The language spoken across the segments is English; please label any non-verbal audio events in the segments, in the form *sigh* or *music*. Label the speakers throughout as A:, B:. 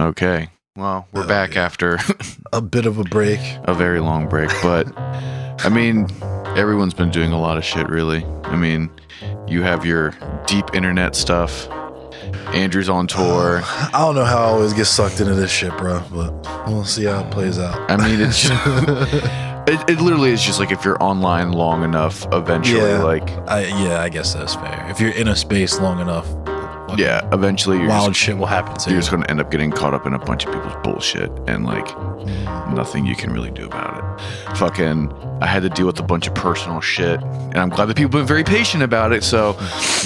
A: Okay. Well, we're
B: Oh,
A: back
B: yeah.
A: after
B: A bit of a break. *laughs*
A: a very long break, but I mean, everyone's been doing a lot of shit, really. I mean, you have your deep internet stuff. Andrew's on tour. *sighs*
B: I don't know how I always get sucked into this shit, bro, but we'll see how it plays out.
A: I mean, it's *laughs* *laughs* it, it literally is just like if you're online long enough, eventually,
B: Yeah.
A: like
B: I, yeah, I guess that's fair. If you're in a space long enough, fucking
A: yeah, eventually you're
B: wild
A: just,
B: shit will happen to
A: you're
B: you.
A: just going to end up getting caught up in a bunch of people's bullshit and like nothing you can really do about it. Fucking, I had to deal with a bunch of personal shit, and I'm glad that people have been very patient about it. So.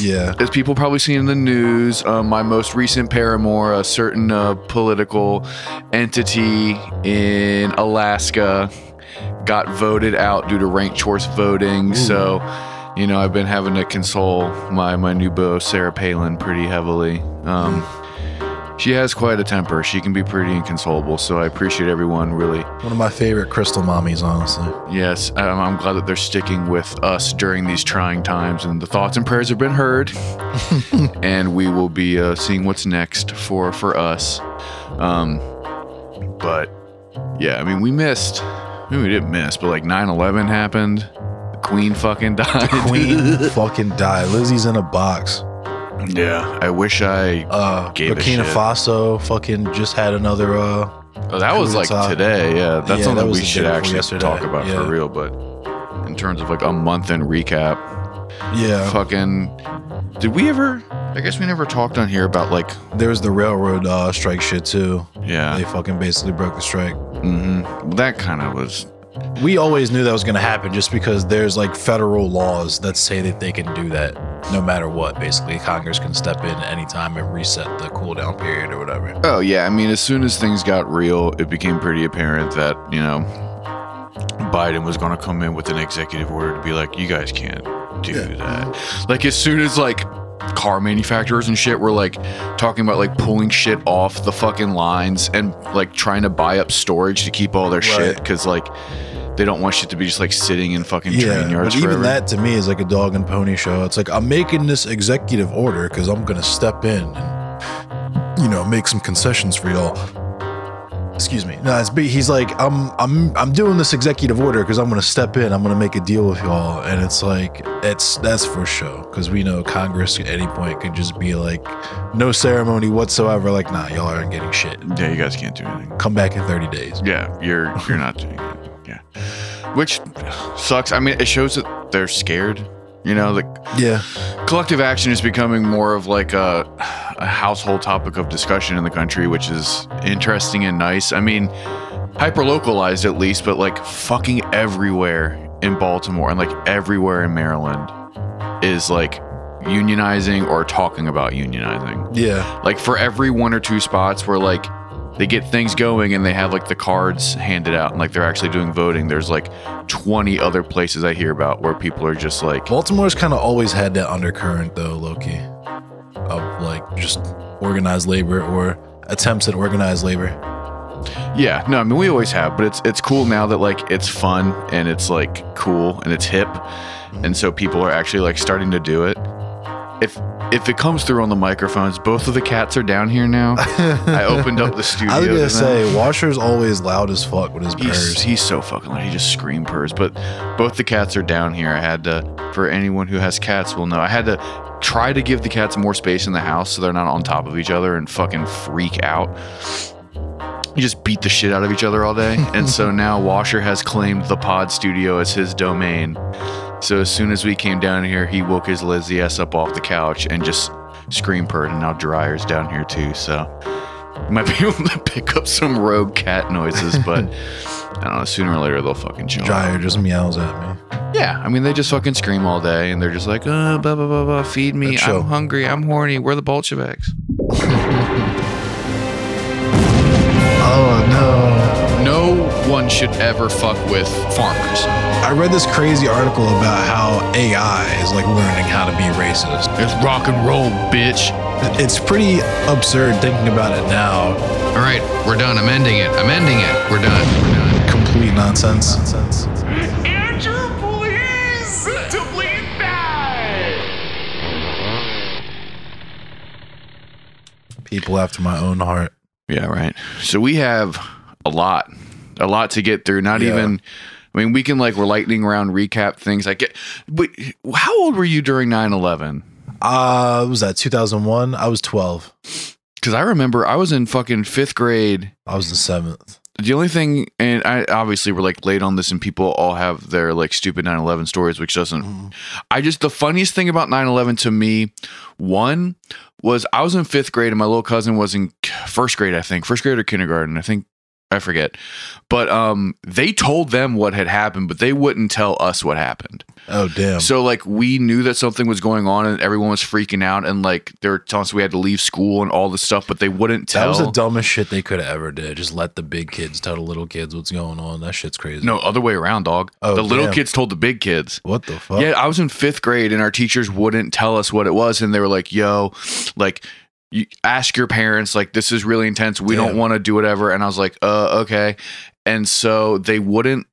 B: Yeah,
A: as people probably seen in the news, um, my most recent paramour, a certain uh, political entity in Alaska, got voted out due to ranked choice voting. So, you know, I've been having to console my my new beau Sarah Palin pretty heavily. Um, she has quite a temper. She can be pretty inconsolable. So I appreciate everyone really
B: one of my favorite crystal mommies, honestly.
A: Yes, um, I'm glad that they're sticking with us during these trying times, and the thoughts and prayers have been heard. *laughs* and we will be uh, seeing what's next for for us. Um, but yeah, I mean, we missed. I mean, we didn't miss, but like 9/11 happened. The Queen fucking died. *laughs*
B: Queen *laughs* fucking died. Lizzie's in a box.
A: yeah, I wish I.
B: Uh,
A: Gave a
B: Burkina
A: shit.
B: Faso fucking just had another. Uh,
A: Oh, that was like
B: d'etat.
A: today. Yeah, that's
B: Yeah,
A: something
B: was
A: we should actually
B: yesterday.
A: talk about for real. But in terms of like a month in recap,
B: yeah,
A: fucking did we ever i guess we never talked on here about like
B: there was the railroad uh, strike shit too.
A: yeah
B: They fucking basically broke the strike.
A: hmm that kind of was
B: We always knew that was going to happen just because there's like federal laws that say that they can do that no matter what. Basically, Congress can step in at any time and reset the cooldown period or whatever.
A: oh yeah i mean as soon as things got real it became pretty apparent that you know biden was going to come in with an executive order to be like you guys can't do
B: Yeah.
A: that like as soon as like car manufacturers and shit were like talking about like pulling shit off the fucking lines and like trying to buy up storage to keep all their shit because like they don't want shit to be just like sitting in fucking train yards
B: but even
A: forever.
B: that to me is like a dog and pony show. It's like I'm making this executive order because I'm gonna step in and you know make some concessions for y'all. Excuse me. No, it's but he's like I'm I'm I'm doing this executive order because I'm gonna step in. I'm gonna make a deal with y'all, and it's like it's that's for show because we know Congress at any point could just be like no ceremony whatsoever. Like nah, y'all aren't getting shit.
A: Yeah, you guys can't do anything.
B: Come back in 30 days.
A: Yeah, you're you're not doing it. Yeah, which sucks. I mean, it shows that they're scared. You know, like
B: Yeah,
A: collective action is becoming more of like a, a household topic of discussion in the country, which is interesting and nice. I mean, hyper localized at least, but like fucking everywhere in Baltimore and like everywhere in Maryland is like unionizing or talking about unionizing.
B: yeah,
A: like for every one or two spots where like they get things going and they have like the cards handed out and like they're actually doing voting. There's like 20 other places i hear about where people are just like
B: Baltimore's kind of always had that undercurrent though, Loki, of like just organized labor or attempts at organized labor.
A: yeah no i mean we always have but it's it's cool now that like it's fun and it's like cool and it's hip. And so people are actually like starting to do it. If if it comes through on the microphones both of the cats are down here now i opened up the studio *laughs*
B: I was
A: to
B: gonna say Washer's always loud as fuck with his
A: He's,
B: purrs.
A: he's so fucking loud. He just scream purrs. But both the cats are down here. I had to, for anyone who has cats will know, I had to try to give the cats more space in the house so they're not on top of each other and fucking freak out. You just beat the shit out of each other all day. *laughs* and so now Washer has claimed the pod studio as his domain. So as soon as we came down here, he woke his lazy ass up off the couch and just scream purred. And now Dryer's down here too. So you might be *laughs* able to pick up some rogue cat noises, but *laughs* I don't know. Sooner or later, they'll fucking chill.
B: Dryer just meows at me.
A: Yeah, I mean, they just fucking scream all day, and they're just like, uh, blah blah blah blah. Feed me. I'm hungry. I'm horny. We're the Bolsheviks.
B: Oh no!
A: No one should ever fuck with farmers.
B: I read this crazy article about how AI is like learning how to be racist.
A: It's rock and roll, bitch.
B: It's pretty absurd thinking about it now.
A: All right, we're done. I'm ending it. I'm ending it. We're done. We're done.
B: Complete nonsense. nonsense.
C: Andrew, please! To bleed die!
B: People after my own heart.
A: Yeah, right. So we have a lot, a lot to get through. Not
B: Yeah.
A: even. I mean, we can like we're lightning round recap things. I get. But how old were you during 9-11?
B: Uh, was that 2001? I was 12.
A: Because I remember I was in fucking fifth grade.
B: I was in seventh.
A: The only thing, and I obviously we're like late on this, and people all have their like stupid 9/11 stories, which doesn't. Mm-hmm. I just the funniest thing about 9/11 to me, one was I was in fifth grade and my little cousin was in first grade, I think, first grade or kindergarten, I think. I forget, but um, they told them what had happened, but they wouldn't tell us what happened.
B: Oh damn.
A: So like we knew that something was going on, and everyone was freaking out, and like they were telling us we had to leave school and all this stuff, but they wouldn't tell.
B: that was the dumbest shit they could have ever did. Just let the big kids tell the little kids what's going on. That shit's crazy.
A: no, other way around, dog.
B: Oh,
A: the little
B: damn.
A: kids told the big kids.
B: What the fuck?
A: Yeah, I was in fifth grade and our teachers wouldn't tell us what it was. And they were like, yo, like, you ask your parents, like, this is really intense. We don't want to do whatever. And I was like, uh, okay. And so they wouldn't,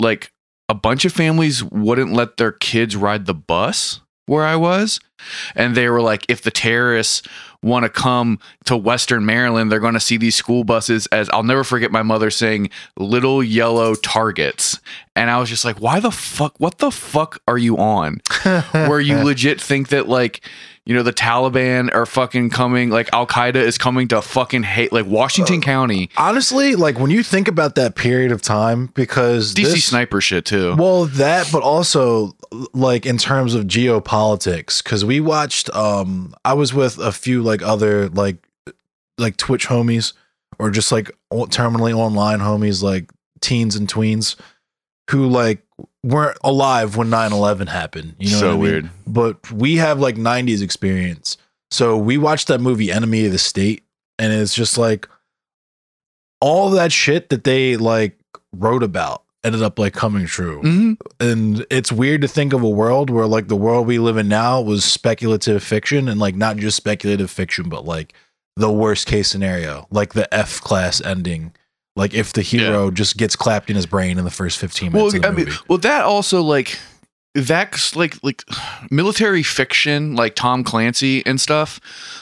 A: like, a bunch of families wouldn't let their kids ride the bus where I was. And they were like, if the terrorists want to come to Western Maryland, they're going to see these school buses as I'll never forget my mother saying little yellow targets. And I was just like, why the fuck? What the fuck are you on? *laughs* Where you legit think that, like, you know, the Taliban are fucking coming, like Al Qaeda is coming to fucking hate, like Washington County,
B: Honestly, like when you think about that period of time, because
A: DC
B: this-
A: sniper shit too.
B: Well, that, but also like in terms of geopolitics, because we watched. Um, I was with a few like other like like Twitch homies, or just like terminally online homies, like teens and tweens, who like weren't alive when 9-11 happened. You know,
A: So
B: what I mean?
A: weird.
B: But we have like '90s experience, so we watched that movie Enemy of the State, and it's just like all that shit that they like wrote about ended up like coming true
A: Mhm.
B: and it's weird to think of a world where like the world we live in now was speculative fiction and like not just speculative fiction but like the worst case scenario like the f class ending like if the hero just gets clapped in his brain in the first 15
A: Well,
B: minutes of the
A: I mean, well, that also like that's like like *sighs* military fiction, like Tom Clancy and stuff.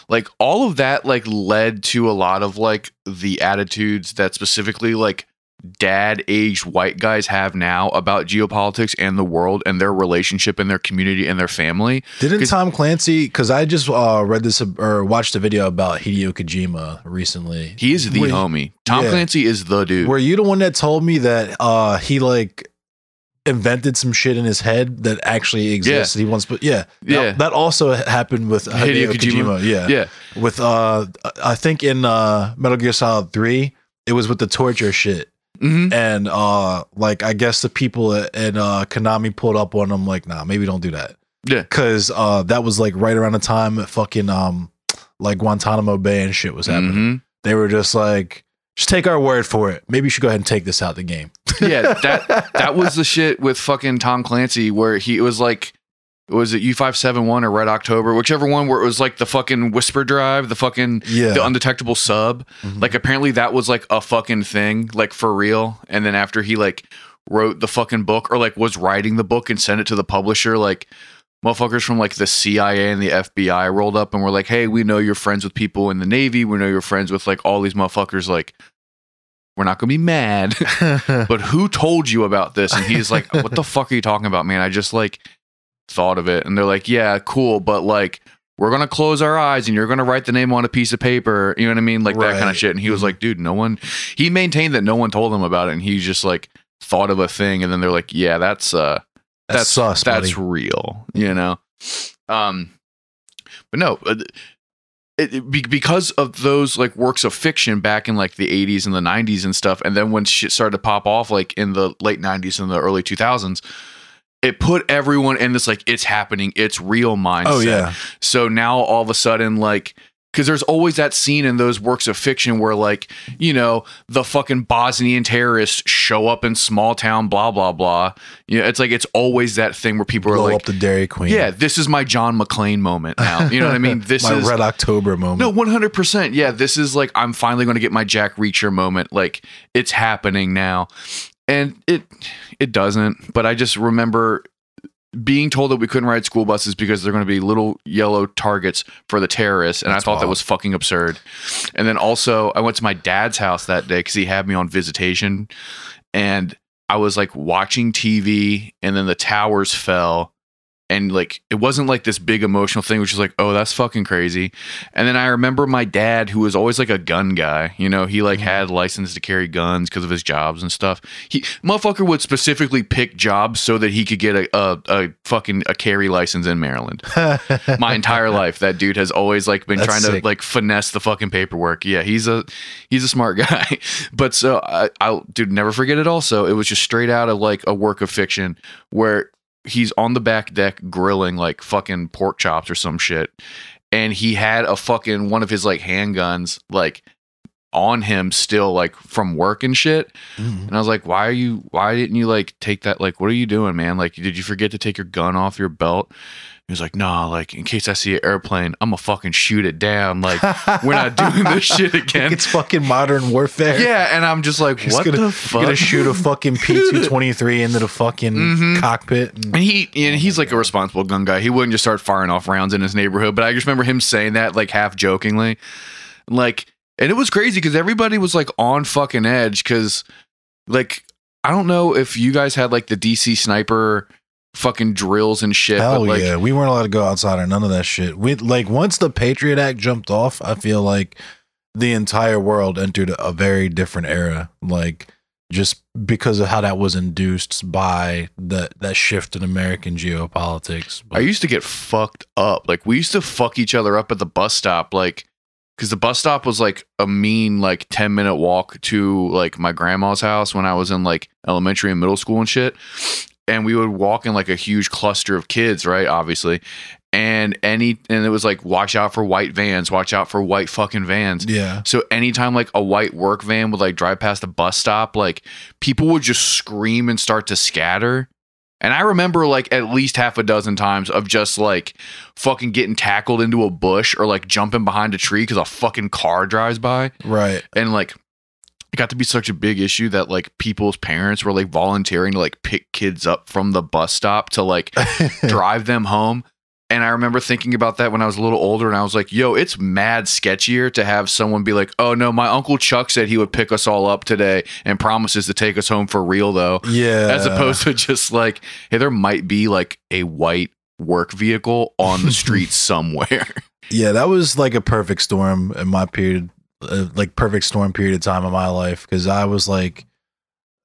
A: Like all of that, like led to a lot of like the attitudes that specifically like dad aged white guys have now about geopolitics and the world and their relationship and their community and their family.
B: didn't tom clancy because i just uh read this or watched a video about hideo kojima recently
A: He is the
B: Were-
A: homie. Tom
B: yeah.
A: Clancy is the dude.
B: Were you the one that told me that uh he like invented some shit in his head that actually exists? He wants, but yeah, that-
A: Yeah.
B: That, also happened with
A: Hideo
B: Hideo,
A: Kojima?
B: Kojima. Yeah,
A: yeah.
B: With uh, I think in uh Metal Gear Solid Three, it was with the torture shit,
A: hmm
B: and uh, like I guess the people at, at uh Konami pulled up on them like, nah, maybe don't do that,
A: Yeah.
B: because uh that was like right around the time that fucking um like Guantanamo Bay and shit was happening.
A: hmm
B: They were just like. Just take our word for it. Maybe you should go ahead and take this out of the game.
A: Yeah, that *laughs* that was the shit with fucking Tom Clancy where he it was like was it U five seven one or Red October, whichever one where it was like the fucking whisper drive, the fucking
B: Yeah.
A: the undetectable sub.
B: Mhm.
A: Like apparently that was like a fucking thing, like for real. And then after he like wrote the fucking book or like was writing the book and sent it to the publisher, like motherfuckers from like the CIA and the FBI rolled up and were like, "Hey, we know you're friends with people in the Navy. We know you're friends with like all these motherfuckers. Like, we're not gonna be mad." *laughs* but who told you about this? And he's like, what the fuck are you talking about, man? I just like thought of it. And they're like, yeah, cool. But like, we're to close our eyes and you're to write the name on a piece of paper. You know what I mean? Like that kind of shit. And he was
B: Mhm.
A: like, dude, no one, he maintained that no one told him about it. And he just like thought of a thing. And then they're like, yeah, that's, uh,
B: That's
A: that's,
B: sus,
A: that's real, you know? Um, but no, uh, it, it- because of those like works of fiction back in like the 80s and the 90s and stuff and then when shit started to pop off like in the late 90s and the early 2000s it put everyone in this like it's happening it's real mindset
B: Oh yeah.
A: so now all of a sudden like because there's always that scene in those works of fiction where like you know the fucking bosnian terrorists show up in small town blah blah blah you know it's like it's always that thing where people
B: Blow
A: are like
B: up the Dairy Queen.
A: yeah this is my john mcclane moment now you know what i mean *laughs* this
B: my
A: is
B: Red October moment.
A: no, one hundred percent. Yeah, this is like I'm finally going to get my Jack Reacher moment. Like it's happening now, and it it doesn't. But I just remember being told that we couldn't ride school buses because they're going to be little yellow targets for the terrorists, and
B: That's
A: I thought that was fucking absurd. And then also, I went to my dad's house that day because he had me on visitation, and I was like watching TV, and then the towers fell. And like it wasn't like this big emotional thing, which is like, oh, that's fucking crazy. And then I remember my dad, who was always like a gun guy. You know, he like
B: Mhm.
A: had license to carry guns because of his jobs and stuff. He motherfucker would specifically pick jobs so that he could get a a, a fucking a carry license in Maryland. *laughs* My entire life, that dude has always like been
B: That's
A: trying to like finesse the fucking paperwork. Yeah, he's a he's a smart *laughs* guy. But so I, I'll dude never forget it. Also, it was just straight out of like a work of fiction where he's on the back deck grilling like fucking pork chops or some shit, and he had a fucking one of his like handguns like on him still like from work and shit.
B: Mhm.
A: And I was like, why are you, why didn't you like take that? Like, what are you doing, man? Like, did you forget to take your gun off your belt? He was like, nah, like, in case I see an airplane, I'm gonna fucking shoot it down. Like, we're not *laughs* doing this shit again.
B: it's fucking modern warfare.
A: Yeah. And I'm just like,
B: He's
A: what
B: gonna,
A: the fuck?
B: gonna shoot a fucking *laughs* P two twenty three into the fucking
A: Mhm.
B: cockpit. And,
A: And he and he's like a responsible gun guy. He wouldn't just start firing off rounds in his neighborhood. But I just remember him saying that like half jokingly, like, and it was crazy because everybody was like on fucking edge because, like, I don't know if you guys had like the DC sniper fucking drills and shit.
B: Hell
A: but like,
B: yeah, we weren't allowed to go outside or none of that shit. We like once the Patriot Act jumped off, I feel like the entire world entered a very different era. Like just because of how that was induced by that that shift in American geopolitics.
A: I used to get fucked up. Like we used to fuck each other up at the bus stop, like because the bus stop was like a mean like 10 minute walk to like my grandma's house when I was in like elementary and middle school and shit. And we would walk in like a huge cluster of kids, right? Obviously. And any and it was like watch out for white vans, watch out for white fucking vans.
B: yeah.
A: So anytime like a white work van would like drive past a bus stop, like people would just scream and start to scatter. And I remember like at least half a dozen times of just like fucking getting tackled into a bush or like jumping behind a tree because a fucking car drives by.
B: Right.
A: And like it got to be such a big issue that like people's parents were like volunteering to like pick kids up from the bus stop to like *laughs* drive them home. And I remember thinking about that when I was a little older, and I was like, yo, it's mad sketchier to have someone be like, oh no, my Uncle Chuck said he would pick us all up today and promises to take us home for real, though.
B: yeah.
A: As opposed to just like, hey, there might be like a white work vehicle on the *laughs* street somewhere.
B: Yeah, that was like a perfect storm in my period, uh, like perfect storm period of time in my life because I was like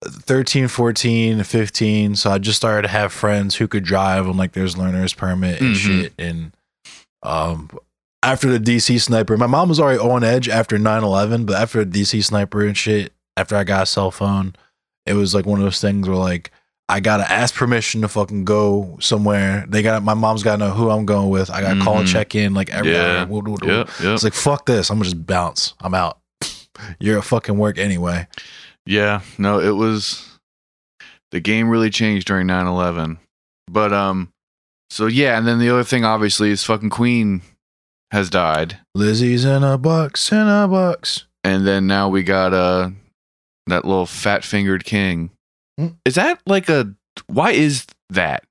B: 13, 14, 15. So I just started to have friends who could drive on like there's learner's permit and
A: Mhm.
B: shit. And um, after the DC sniper, my mom was already on edge after 9 11, but after the DC sniper and shit, after I got a cell phone, it was like one of those things where like, I gotta ask permission to fucking go somewhere. They got my mom's gotta know who I'm going with. I gotta call and
A: Mhm.
B: check in like every
A: Yeah.
B: Woo.
A: yep, yep.
B: It's like fuck this. I'm gonna just bounce. I'm out. *laughs* You're a fucking work anyway.
A: Yeah, no, it was the game really changed during 9/11. But um so yeah, and then the other thing obviously is fucking Queen has died.
B: Lizzie's in a box, in a box.
A: And then now we got uh that little fat-fingered king.
B: Hmm.
A: Is that like a why is that?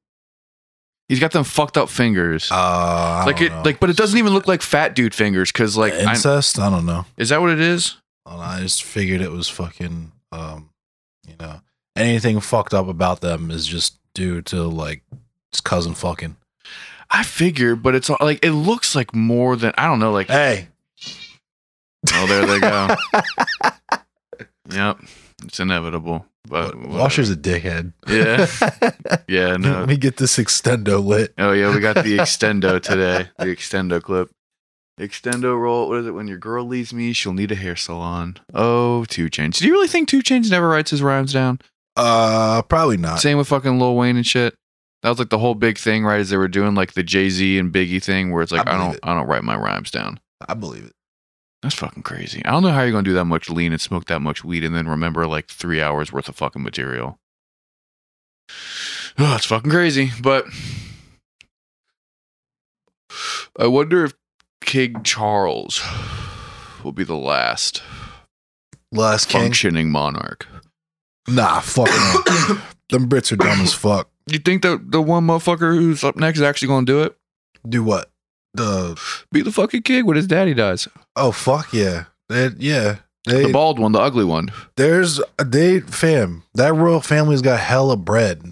A: He's got them fucked up fingers.
B: Uh,
A: like it
B: know.
A: like but it doesn't even look like fat dude fingers cuz like I,
B: incest. I don't know.
A: is that what it is?
B: I. I just figured it was fucking. Um, you know, anything fucked up about them is just due to like it's cousin fucking.
A: I figured, but it's like it looks like more than I don't know like
B: Hey,
A: Oh, there they go. *laughs* Yep, it's inevitable. But
B: Washer's a dickhead.
A: Yeah. *laughs* yeah, no.
B: Let me get this extendo lit.
A: Oh yeah, we got the *laughs* extendo today. The extendo clip. Extendo roll. What is it? When your girl leaves me, she'll need a hair salon. Oh, Two Chains. Do you really think 2 Chainz never writes his rhymes down?
B: Uh, probably not.
A: Same with fucking Lil Wayne and shit. That was like the whole big thing, right? As they were doing like the Jay Z and Biggie thing, where it's like
B: I
A: I, don't,
B: it.
A: I don't write my rhymes down.
B: I believe it.
A: That's fucking crazy. I don't know how you're gonna do that much lean and smoke that much weed and then remember like three hours worth of fucking material. *sighs* Oh, it's fucking crazy. But I wonder if King Charles will be the last
B: Last king.
A: functioning monarch.
B: Nah, fuck no. *coughs* Them Brits are dumb as fuck.
A: You think that the one motherfucker who's up next is actually going to do it?
B: Do what? The
A: Be the fucking kid when his daddy dies.
B: oh fuck yeah, they, yeah. They,
A: The bald one, the ugly one.
B: there's they fam that royal family's got hella bread.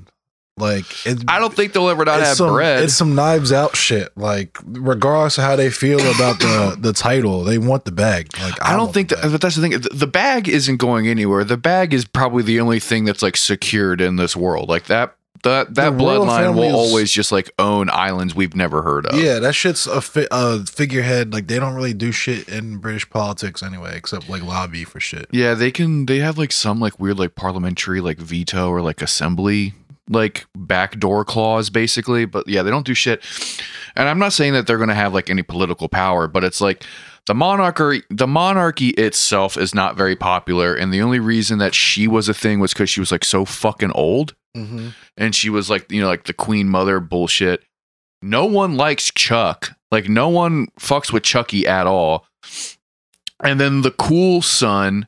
B: Like it,
A: I don't think they'll ever not have
B: some,
A: bread.
B: It's some knives out shit. Like regardless of how they feel about the *coughs* the title, they want the bag. Like
A: I don't think that, but that's the thing. The bag isn't going anywhere. The bag is probably the only thing that's like secured in this world. Like that, that, that
B: The
A: bloodline will always just like own islands we've never heard of.
B: Yeah, that shit's a, fi- a figurehead. Like they don't really do shit in British politics anyway, except like lobby for shit.
A: Yeah, they can. They have like some like weird like parliamentary like veto or like assembly like backdoor clause basically. But yeah, they don't do shit. And I'm not saying that they're going to have like any political power, but it's like the monarchy. The monarchy itself is not very popular, and the only reason that she was a thing was because she was like so fucking old,
B: Mm-hmm.
A: and she was like you know like the queen mother bullshit. No one likes Chuck. Like no one fucks with Chucky at all. And then the cool son,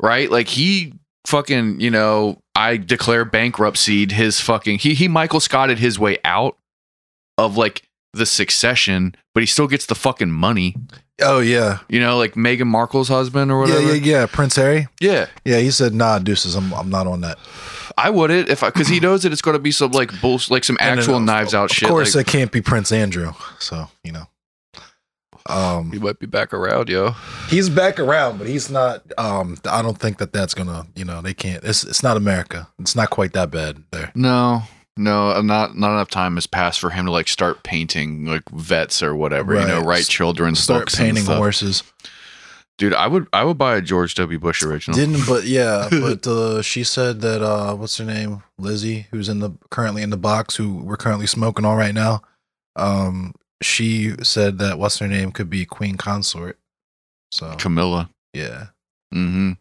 A: right? Like he fucking, you know, I declare bankruptcy his fucking he he Michael Scotted his way out of like the succession, but he still gets the fucking money.
B: Oh yeah,
A: You know, like Meghan Markle's husband or
B: yeah,
A: whatever.
B: yeah, yeah. Prince Harry.
A: yeah.
B: Yeah, he said, "Nah, deuces, I'm I'm not on that."
A: I wouldn't if I because he knows that it's going to be some like bullshit, like some
B: And then,
A: actual
B: of-
A: knives out
B: Of
A: shit.
B: Of course,
A: like,
B: it can't be Prince Andrew. So you know, um,
A: he might be back around, yo.
B: he's back around, but he's not. Um, I don't think that that's gonna. You know, they can't. It's it's not America. It's not quite that bad there.
A: No, no, uh, not not enough time has passed for him to like start painting like vets or whatever. You know,
B: Right.
A: write children's
B: Start
A: books and
B: painting
A: stuff.
B: horses.
A: Dude, I would I would buy a George W. Bush original.
B: Didn't, but yeah, *laughs* but uh, she said that uh, what's her name, Lizzie, who's in the currently in the box, who we're currently smoking on right now. Um, she said that what's her name could be Queen Consort. So
A: Camilla.
B: yeah,
A: Mm-hmm.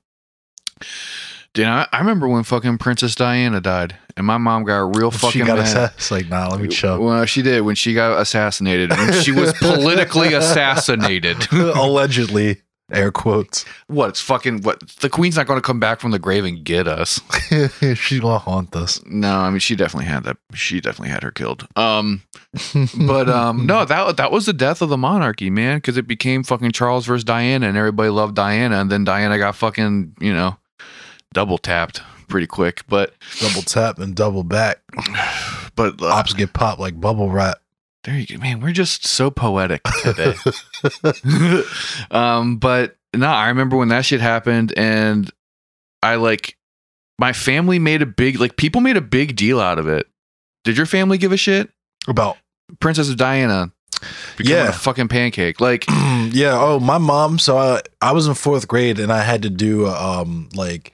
A: Dude, I, I remember when fucking Princess Diana died, and my mom got real
B: she
A: fucking
B: got
A: mad.
B: Like, nah, let me chill.
A: Well, she did when she got assassinated. When she was *laughs* politically assassinated. *laughs*
B: Allegedly, air quotes.
A: what? It's fucking what? The queen's not going to come back from the grave and get us. *laughs*
B: she gonna haunt us.
A: No, I mean she definitely had that. She definitely had her killed. Um, but um, *laughs* no, that that was the death of the monarchy, man, because it became fucking Charles versus Diana, and everybody loved Diana, and then Diana got fucking you know double tapped pretty quick. But
B: double tap and double back. *sighs*
A: but uh,
B: Ops get popped like bubble wrap.
A: There you go, man. We're just so poetic today. *laughs* um, but no, I remember when that shit happened, and I like my family made a big like people made a big deal out of it. Did your family give a shit?
B: About
A: Princess Diana becoming
B: Yeah.
A: a fucking pancake. Like, *clears throat*
B: yeah. Oh, my mom. So I, I was in fourth grade and I had to do um like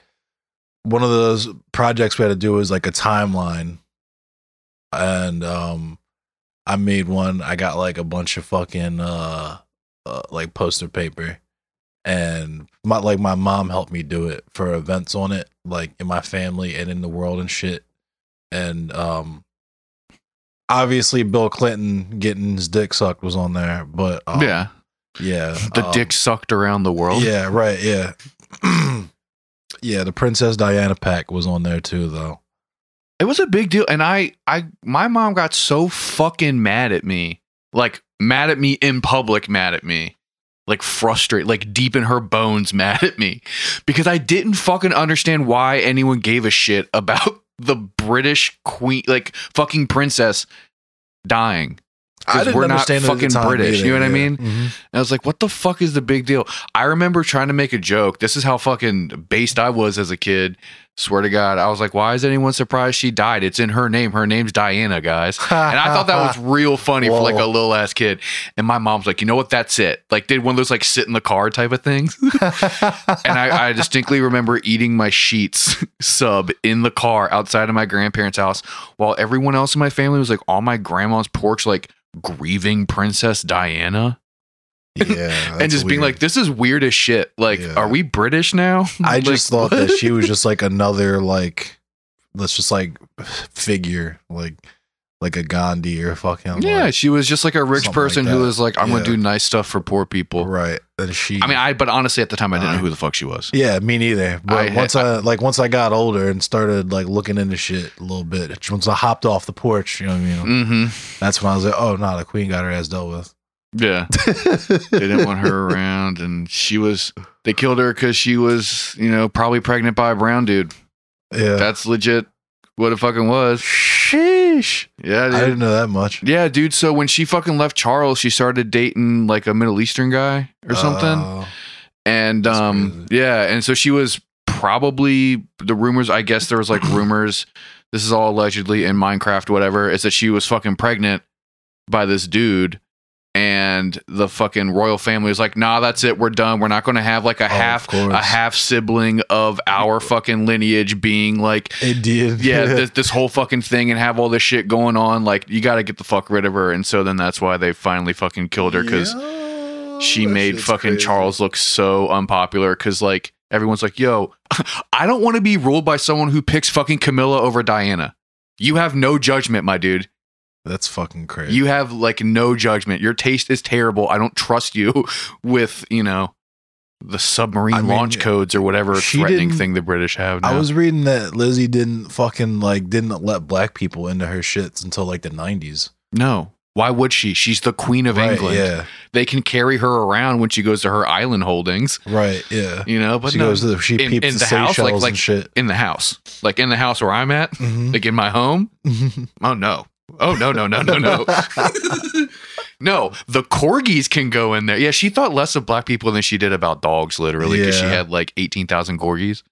B: one of those projects we had to do was like a timeline, and um I made one. I got like a bunch of fucking uh, uh like poster paper, and my like my mom helped me do it for events on it, like in my family and in the world and shit, and um. Obviously, Bill Clinton getting his dick sucked was on there, but um,
A: yeah,
B: yeah, *laughs*
A: the
B: um,
A: dick sucked around the world.
B: Yeah, right. Yeah, *clears throat* yeah. The Princess Diana pack was on there too, though.
A: It was a big deal, and I, I, my mom got so fucking mad at me, like mad at me in public, mad at me, like frustrated, like deep in her bones, *laughs* mad at me, because I didn't fucking understand why anyone gave a shit about *laughs* the British queen, like fucking princess dying. Because we're not
B: it at the
A: fucking British.
B: either,
A: You know what I
B: yeah.
A: mean?
B: Mhm.
A: And I was like, what the fuck is the big deal? I remember trying to make a joke. This is how fucking based I was as a kid. Swear to God. I was like, why is anyone surprised she died? It's in her name. Her name's Diana, guys. And I thought that was *laughs* real funny for like a little ass kid. And my mom's like, you know what? That's it. Like, did one of those like sit in the car type of things. *laughs* and I, I distinctly remember eating my Sheetz *laughs* sub in the car outside of my grandparents' house while everyone else in my family was like on my grandma's porch, like grieving Princess Diana
B: yeah, *laughs*
A: and just being like, "This is weird as shit." Like,
B: Yeah.
A: are we British now? *laughs*
B: I
A: Like,
B: just thought
A: what?
B: that she was *laughs* just like another like, let's just like *sighs* figure like like a Gandhi or fucking
A: Yeah,
B: like,
A: she was just like a rich person
B: like
A: who was like, I'm
B: Yeah.
A: gonna do nice stuff for poor people.
B: right. And she.
A: I mean, I but honestly at the time I didn't know
B: Uh,
A: who the fuck she was.
B: yeah, me neither. But
A: I
B: once I like once I got older and started like looking into shit a little bit, once I hopped off the porch, you know, what I mean,
A: Mm-hmm.
B: that's when I was like, oh no, the queen got her ass dealt with.
A: Yeah. *laughs* they didn't want her around and she was they killed her because she was, you know, probably pregnant by a brown dude.
B: Yeah.
A: That's legit what it fucking was.
B: Sheesh.
A: Yeah,
B: I didn't know that much.
A: Yeah, dude. So when she fucking left Charles, she started dating like a Middle Eastern guy or something.
B: Oh,
A: and um
B: crazy.
A: yeah, and so she was probably the rumors, I guess there was like *clears throat* rumors, this is all allegedly in Minecraft, whatever, is that she was fucking pregnant by this dude. And the fucking royal family was like, nah, that's it. We're done. We're not going to have like a oh,
B: of
A: half, a half sibling of our *laughs* fucking lineage being like,
B: it did.
A: yeah, *laughs* this, this whole fucking thing and have all this shit going on. Like, you got to get the fuck rid of her. And so then that's why they finally fucking killed her because
B: Yeah,
A: she made fucking
B: crazy.
A: Charles look so unpopular because like everyone's like, yo, *laughs* I don't want to be ruled by someone who picks fucking Camilla over Diana. You have no judgment, my dude.
B: That's fucking crazy.
A: You have like no judgment. Your taste is terrible. I don't trust you *laughs* with, you know, the submarine
B: I mean,
A: launch codes or whatever threatening thing the British have. Now.
B: I was reading that Lizzie didn't fucking like didn't let black people into her shits until like the nineties.
A: no. Why would she? She's the queen of
B: Right,
A: England.
B: Yeah.
A: They can carry her around when she goes to her island holdings,
B: Right. Yeah.
A: you know, but
B: she
A: no,
B: goes to the, she
A: in-
B: peeps
A: in
B: the,
A: the house, like- like- in the house. Like in the house where I'm at,
B: Mhm.
A: like in my home. *laughs* Oh no. Oh no no no no no. *laughs* no, the corgis can go in there. Yeah, she thought less of black people than she did about dogs, literally, because she had like eighteen thousand corgis.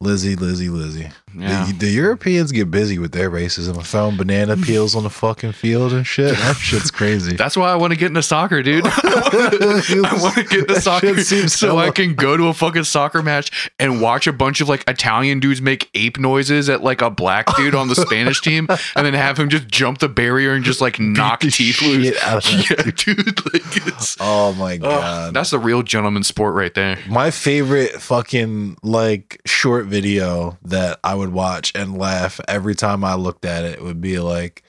B: Lizzie, Lizzie, Lizzie.
A: Yeah.
B: The, the Europeans get busy with their racism. I found banana peels on the fucking field and shit. That *laughs* shit's crazy.
A: That's why I want to get into soccer, dude. *laughs* *laughs* I want to get into soccer so
B: so-
A: I can go to a fucking soccer match and watch a bunch of like Italian dudes make ape noises at like a black dude on the Spanish team, and then have him just jump the barrier and just like knock teeth loose.
B: out of that
A: Yeah, dude, like
B: oh my god.
A: that's the real gentleman sport right there.
B: My favorite fucking like short video that I would watch and laugh every time I looked at it it would be like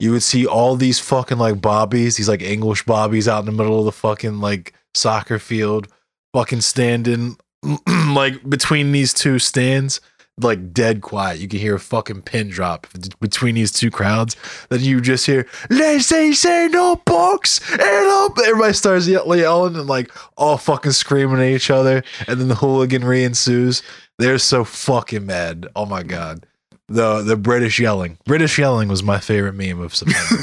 B: you would see all these fucking like bobbies, these like English bobbies out in the middle of the fucking like soccer field, fucking standing *clears throat* like between these two stands, like dead quiet. You can hear a fucking pin drop between these two crowds. Then you just hear, let's say, say no box and up. Everybody starts yelling and like all fucking screaming at each other. And then the hooliganry ensues. They're so fucking mad. Oh my God. The the British yelling. British yelling was my favorite meme of September.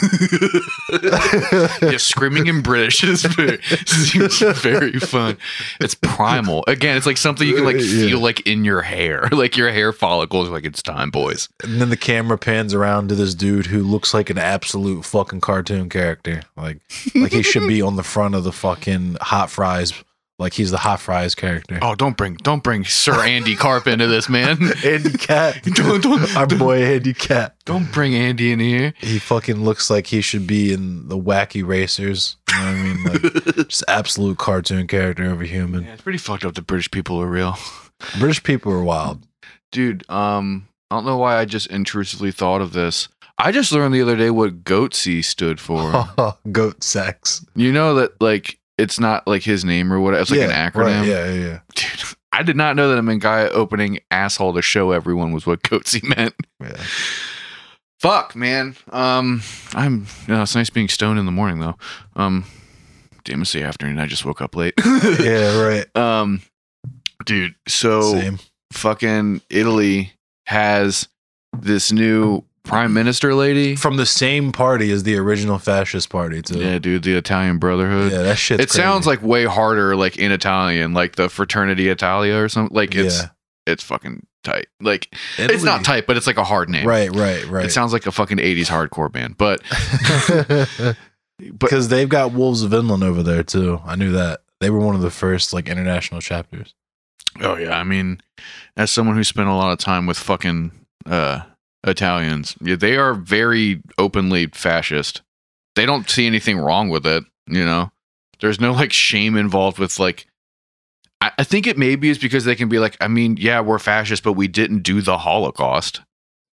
B: *laughs*
A: yeah, screaming in British is *laughs* very, seems very fun. It's primal. Again, it's like something you can like
B: Yeah.
A: feel like in your hair, *laughs* like your hair follicles. Like it's time, boys.
B: and then the camera pans around to this dude who looks like an absolute fucking cartoon character. Like like he should be on the front of the fucking hot fries. Like he's the hot fries character.
A: Oh, don't bring, don't bring Sir Andy Capp into this, man. *laughs*
B: Andy Capp. *laughs*
A: Don't- don't- *laughs*
B: Our boy Andy Capp.
A: Don't bring Andy in here.
B: He fucking looks like he should be in the wacky racers. You know what I mean? Like just absolute cartoon character over human.
A: Yeah, it's pretty fucked up the British people are real,
B: British people are wild.
A: dude. Um, I don't know why I just intrusively thought of this. I just learned the other day what Goatse stood for.
B: Goat sex.
A: you know that like it's not like his name or what. It's like an acronym.
B: right, yeah, yeah, yeah.
A: Dude, *laughs* I did not know that meant guy opening asshole to show everyone was what Goatse *laughs* meant.
B: yeah.
A: Fuck, man. Um, I'm. You know, it's nice being stoned in the morning though. Um, damn, it's the afternoon. I just woke up late. *laughs*
B: Yeah, right.
A: Um, dude. So
B: Same.
A: fucking Italy has this new prime minister lady.
B: From the same party as the original fascist party, too.
A: Yeah, dude. The Italian Brotherhood.
B: Yeah, that shit.
A: it sounds like way harder, like in Italian, like the Fraternity Italia or something. Like it's
B: Yeah.
A: it's fucking tight. Like it's not tight, but it's like a hard name.
B: Right, right, right.
A: It sounds like a fucking 80s hardcore band. But *laughs* but
B: because they've got Wolves of Vinland over there too. I knew that they were one of the first like international chapters.
A: oh yeah, I mean, as someone who spent a lot of time with fucking uh Italians, yeah, they are very openly fascist. They don't see anything wrong with it, you know. There's no like shame involved with like I, I think it maybe is because they can be like, I mean, yeah, we're fascist, but we didn't do the Holocaust.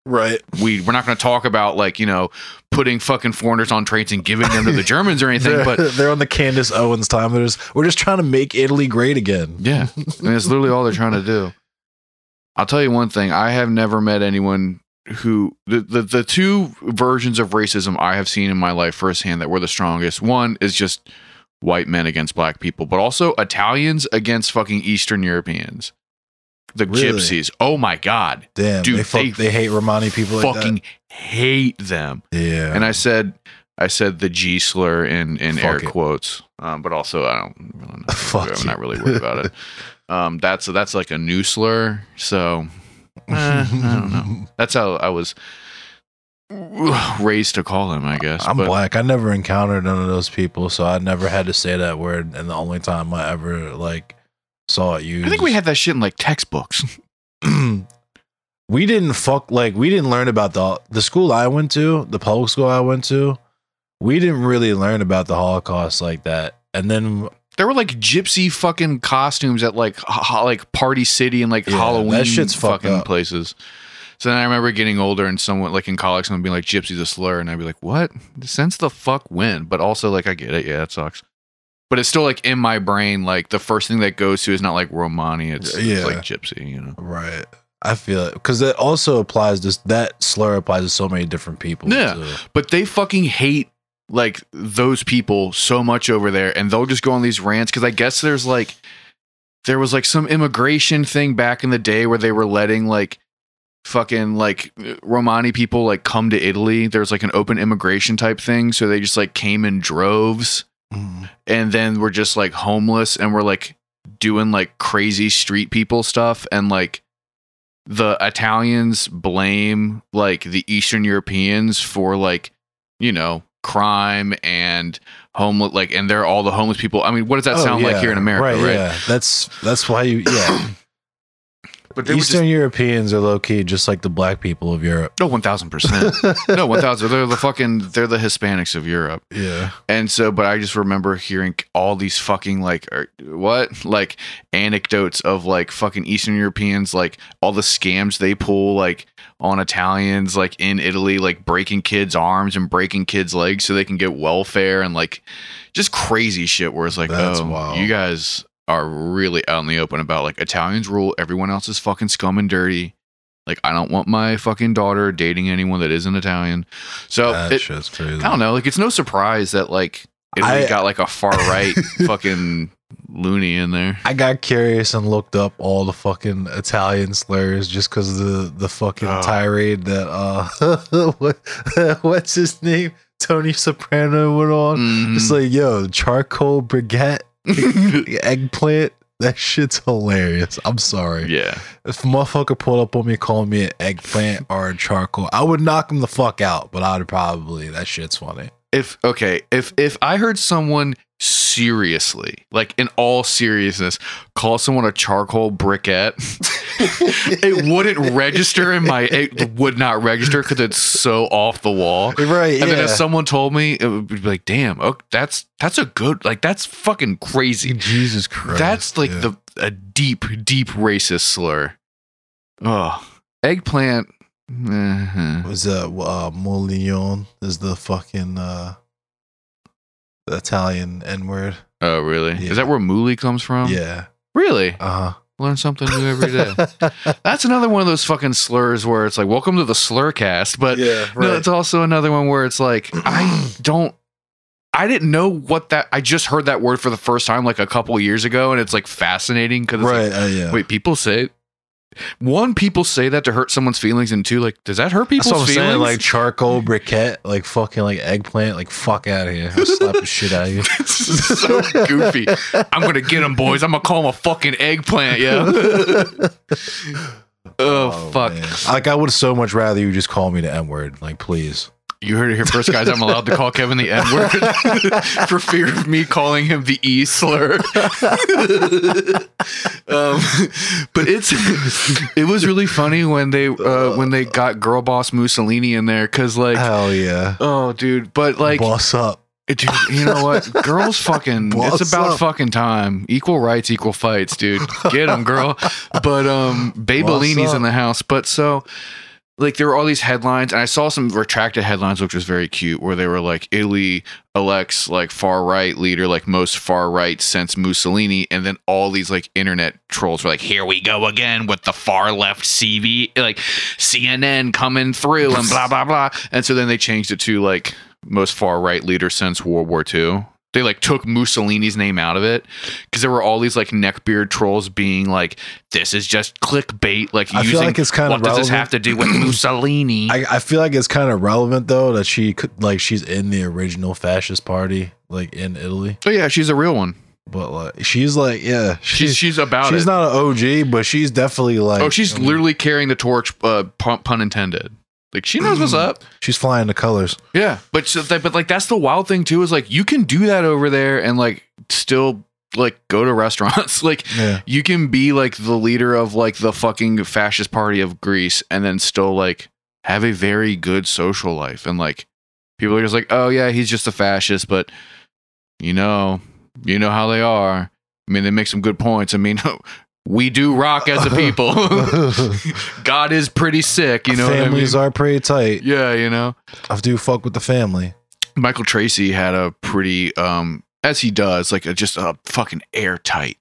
B: Right.
A: We we're not going to talk about like you know putting fucking foreigners on trains and giving them to the *laughs* Germans or anything.
B: They're,
A: But *laughs*
B: they're on the Candace Owens time. They're just, we're just trying to make Italy great again.
A: yeah, I mean, it's literally all they're trying to do. I'll tell you one thing: I have never met anyone who the, the the two versions of racism I have seen in my life firsthand that were the strongest. One is just white men against black people, but also Italians against fucking Eastern Europeans. The
B: Really?
A: gypsies. Oh my god.
B: Damn,
A: Dude,
B: they, fuck,
A: they
B: they, hate Romani people like
A: fucking hate them.
B: Yeah.
A: And I said I said the G slur in in
B: Fuck
A: air
B: it.
A: quotes. Um, but also I don't really know. *laughs*
B: Fuck
A: I'm not really worried about it. *laughs* Um, that's that's like a new slur. So eh, I don't know. *laughs* That's how I was raised to call him, I guess.
B: I'm
A: but
B: black. I never encountered none of those people, so I never had to say that word. And the only time I ever like saw it used,
A: I think we had that shit in like textbooks. *laughs*
B: we didn't fuck like we didn't learn about the the school I went to, the public school I went to. We didn't really learn about the Holocaust like that. And then
A: There were like gypsy fucking costumes at like ho- like Party City and like
B: Yeah,
A: Halloween
B: that shit's
A: fucking
B: up.
A: places. So then I remember getting older and someone like in college, someone being like "gypsy's a slur," and I'd be like, "What? Since the fuck when?" But also like I get it, yeah, it sucks. But it's still like in my brain, like the first thing that goes to is not like Romani, it's, it's like gypsy, you know.
B: right. I feel it because it also applies to that slur applies to so many different people.
A: Yeah.
B: too.
A: But they fucking hate like those people so much over there, and they'll just go on these rants because I guess there's like there was like some immigration thing back in the day where they were letting like fucking like Romani people like come to Italy. There's like an open immigration type thing, so they just like came in droves,
B: Mm.
A: and then we're just like homeless, and we're like doing like crazy street people stuff, and like the Italians blame like the Eastern Europeans for like, you know, crime and homeless like and they're all the homeless people. I mean, what does that
B: Oh,
A: sound like here in America, right?
B: Yeah, that's that's why you yeah. *coughs*
A: But they
B: Eastern
A: just
B: Europeans are low key just like the black people of Europe.
A: no one thousand percent. *laughs* No, one thousand. They're the fucking they're the Hispanics of Europe.
B: Yeah.
A: And so, but I just remember hearing all these fucking like, er, what? Like anecdotes of like fucking Eastern Europeans, like all the scams they pull, like on Italians, like in Italy, like breaking kids' arms and breaking kids' legs so they can get welfare and like just crazy shit where it's like,
B: That's
A: oh,
B: wild.
A: you guys are really out in the open about like Italians rule, everyone else is fucking scum and dirty. Like, I don't want my fucking daughter dating anyone that isn't Italian. So it. I don't know. Like, it's no surprise that like Italy
B: I-
A: got like a far right *laughs* fucking loony in there.
B: I got curious and looked up all the fucking Italian slurs just because of the the fucking
A: Oh.
B: tirade that uh *laughs* what, *laughs* what's his name Tony Soprano went on.
A: Mhm.
B: It's like yo charcoal baguette *laughs* eggplant. That shit's hilarious. I'm sorry.
A: yeah,
B: If a motherfucker pulled up on me calling me an eggplant or a charcoal, I would knock him the fuck out. But I'd probably that shit's funny.
A: If okay, if if I heard someone seriously, like in all seriousness, call someone a charcoal briquette, *laughs* it wouldn't register in my. It would not register because it's so off the wall.
B: Right.
A: And then if someone told me, it would be like, "Damn, oh, that's that's a good like that's fucking crazy."
B: Jesus Christ.
A: That's like
B: yeah.
A: the a deep, deep racist slur. Oh, eggplant. Uh-huh.
B: was that uh Moulignon is the fucking uh the Italian N word.
A: Oh, really?
B: Yeah.
A: Is that where mooly comes from?
B: Yeah.
A: Really?
B: Uh huh.
A: Learn something new every day. *laughs* That's another one of those fucking slurs where it's like, "Welcome to the slurcast," but
B: yeah,
A: no, it's also another one where it's like, I *clears throat* don't. I didn't know what that. I just heard that word for the first time like a couple years ago, and it's like fascinating because
B: right. uh, yeah.
A: Wait, people say one, people say that to hurt someone's feelings, and two, like, does that hurt
B: That's
A: people's
B: what I'm
A: feelings?
B: saying. Like charcoal briquette, like fucking like eggplant. Like fuck out of here. I'll slap the shit out of you. *laughs*
A: So goofy. I'm gonna get him, boys. I'm gonna call him a fucking eggplant. Yeah. *laughs* Oh, oh, fuck!
B: man. Like I would so much rather you just call me the N word. Like please.
A: You heard it here first, guys. I'm allowed to call Kevin the N word *laughs* for fear of me calling him the E slur. *laughs* um, but it's it was really funny when they uh, when they got girl boss Mussolini in there because like
B: Hell yeah.
A: oh dude, but like
B: Boss up.
A: Dude, you know what? Girls fucking
B: Boss
A: it's about
B: up.
A: fucking time. Equal rights, equal fights, dude. Get them, girl. *laughs* But um Babellini's in the house. But so like there were all these headlines and i saw some retracted headlines which was very cute where they were like italy elects like far right leader like most far right since mussolini and then all these like internet trolls were like here we go again with the far left cv like cnn coming through and blah blah blah. And so then they changed it to like most far right leader since world war ii they like took Mussolini's name out of it because there were all these like neckbeard trolls being like, "This is just clickbait." Like,
B: I feel like it's kind
A: what
B: of
A: does this have to do with Mussolini?
B: I, I feel like it's kind of relevant though that she could like she's in the original fascist party like in Italy,
A: oh yeah, she's a real one.
B: but like she's like yeah
A: She's she's about
B: she's
A: it.
B: not an OG, but she's definitely like
A: oh, she's
B: um,
A: literally carrying the torch. Uh, pun, pun intended. Like she knows what's *clears throat* up.
B: she's flying the colors.
A: Yeah, but so that, but like that's the wild thing too is like you can do that over there and like still like go to *laughs* restaurants. like
B: Yeah,
A: you can be like the leader of like the fucking fascist party of Greece and then still like have a very good social life and like people are just like oh yeah he's just a fascist but you know you know how they are i mean they make some good points i mean *laughs* we do rock as a people *laughs* god is pretty sick you know
B: families
A: I mean?
B: are pretty tight.
A: yeah you know
B: I do fuck with the family.
A: michael tracey had a pretty um as he does like a, just a fucking airtight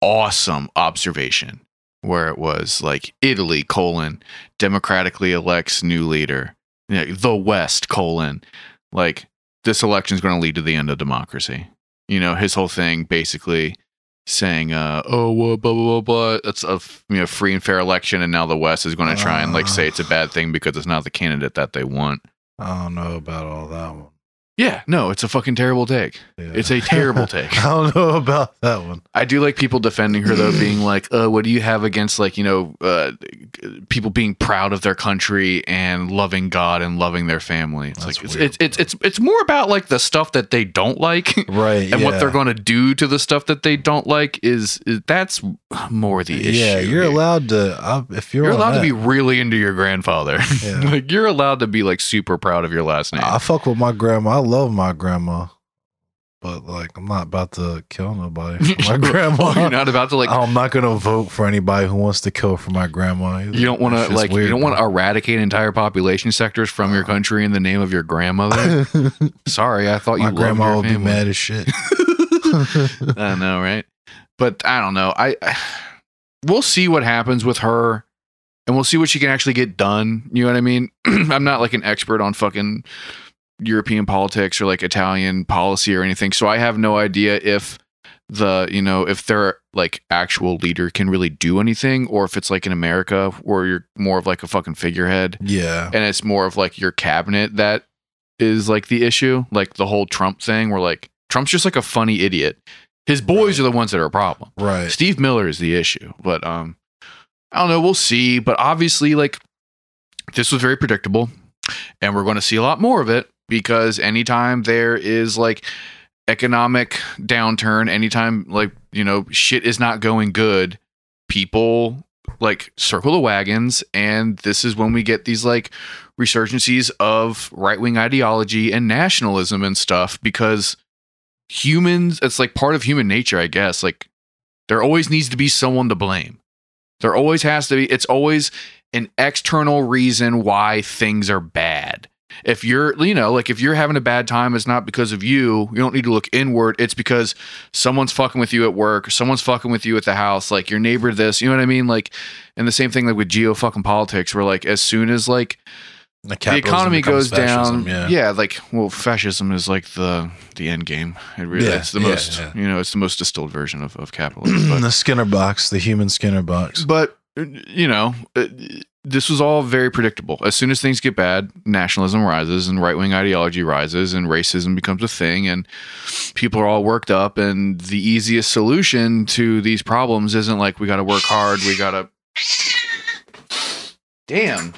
A: awesome observation where it was like italy colon democratically elects new leader Yeah, the west colon like this election is going to lead to the end of democracy you know his whole thing basically saying uh oh blah blah blah blah. It's a you know free and fair election and now the west is going to try and like say it's a bad thing because it's not the candidate that they want.
B: I don't know about all that one.
A: Yeah no it's a fucking terrible take
B: Yeah.
A: it's a terrible *laughs* take
B: I don't know about that one.
A: I do like people defending her though, being like, "Uh, what do you have against like you know, uh, people being proud of their country and loving God and loving their family?" It's
B: That's
A: like it's,
B: weird.
A: it's it's it's it's more about like the stuff that they don't like *laughs*
B: Right.
A: and what they're going to do to the stuff that they don't like is, is that's more the issue.
B: Yeah, you're allowed to. Uh, if you're,
A: You're allowed to be really into your grandfather. *laughs*
B: Yeah.
A: like you're allowed to be like super proud of your last name.
B: I fuck with my grandma. Love my grandma, but like I'm not about to kill nobody. For my *laughs* grandma.
A: You're not about to like
B: I'm not gonna vote for anybody who wants to kill for my grandma. either.
A: You don't want to like you don't want to eradicate entire population sectors from your uh-huh. country in the name of your grandmother. *laughs* Sorry, I thought you
B: my grandma would be mad as shit. *laughs*
A: I know, right? But I don't know. I, I we'll see what happens with her, and we'll see what she can actually get done. You know what I mean? *clears throat* I'm not like an expert on fucking European politics or like Italian policy or anything, so I have no idea if the you know if their like actual leader can really do anything or if it's like in america where you're more of like a fucking figurehead.
B: Yeah,
A: and it's more of like your cabinet that is like the issue like the whole trump thing where like trump's just like a funny idiot. His boys are the ones that are a problem.
B: Right.
A: steve miller is the issue but um i don't know. We'll see. But obviously like this was very predictable and we're going to see a lot more of it because anytime there is like economic downturn anytime like you know shit is not going good people like circle the wagons and this is when we get these like resurgencies of right-wing ideology and nationalism and stuff because humans it's like part of human nature i guess like there always needs to be someone to blame. There always has to be it's always an external reason why things are bad if you're you know like if you're having a bad time it's not because of you you don't need to look inward it's because someone's fucking with you at work someone's fucking with you at the house like your neighbor this you know what i mean like and the same thing like with geo fucking politics where like as soon as like
B: The,
A: the economy goes
B: fascism,
A: down yeah. yeah. like well fascism is like the the end game it really
B: Yeah,
A: it's the
B: yeah,
A: most you know it's the most distilled version of, of capitalism but *clears throat*
B: the Skinner box, the human Skinner box.
A: but you know uh, this was all very predictable. As soon as things get bad nationalism rises and right-wing ideology rises and racism becomes a thing and people are all worked up and the easiest solution to these problems isn't like we got to work hard we got to damn.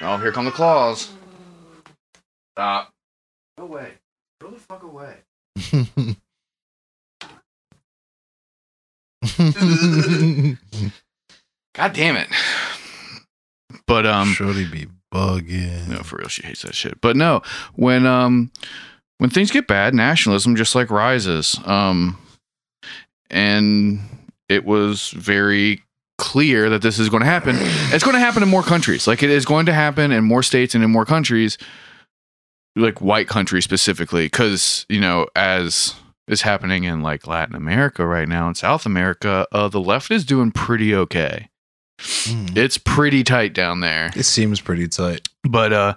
A: Oh here come the claws. Stop. Go away. Go the fuck away *laughs* *laughs* god damn it but um
B: Shorty be bugging.
A: No, for real, she hates that shit. But no, when um when things get bad, nationalism just like rises. Um and it was very clear that this is going to happen. It's going to happen in more countries. Like it is going to happen in more states and in more countries, like white countries specifically, because you know as is happening in like Latin America right now in South America, uh, the left is doing pretty okay.
B: Mm.
A: It's pretty tight down there.
B: It seems pretty tight.
A: But uh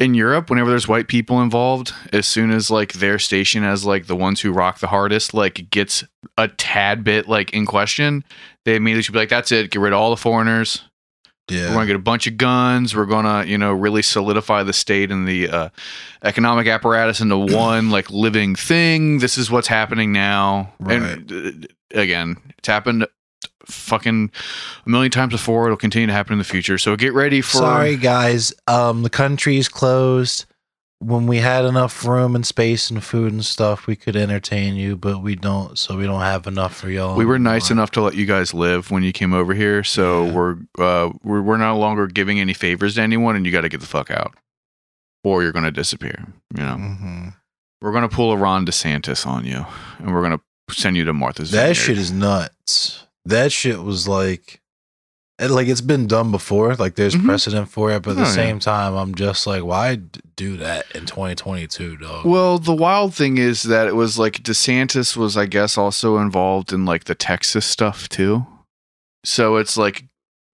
A: in Europe, whenever there's white people involved, as soon as like their station as like the ones who rock the hardest, like gets a tad bit like in question, they immediately should be like, That's it, get rid of all the foreigners. We're gonna get a bunch of guns. We're gonna, you know, really solidify the state and the uh, economic apparatus into *clears throat* one like living thing. This is what's happening now. And uh, again, it's happened fucking a million times before. It'll continue to happen in the future. So get ready for
B: Sorry, guys. Um, the country's closed. When we had enough room and space and food and stuff, we could entertain you, but we don't. So we don't have enough for y'all.
A: We were nice
B: anymore.
A: enough to let you guys live when you came over here, so
B: Yeah.
A: we're uh we're we're no longer giving any favors to anyone, and you got to get the fuck out, or you're gonna disappear. You know,
B: Mhm.
A: we're gonna pull a Ron DeSantis on you, and we're gonna send you to Martha's.
B: That
A: Vineyard.
B: shit is nuts. That shit was like, and like it's been done before. Like there's
A: Mhm.
B: precedent for it, but at the
A: Oh, yeah.
B: same time, I'm just like, why do that in 2022, dog?
A: Well, the wild thing is that it was like DeSantis was, I guess, also involved in like the Texas stuff too. So it's like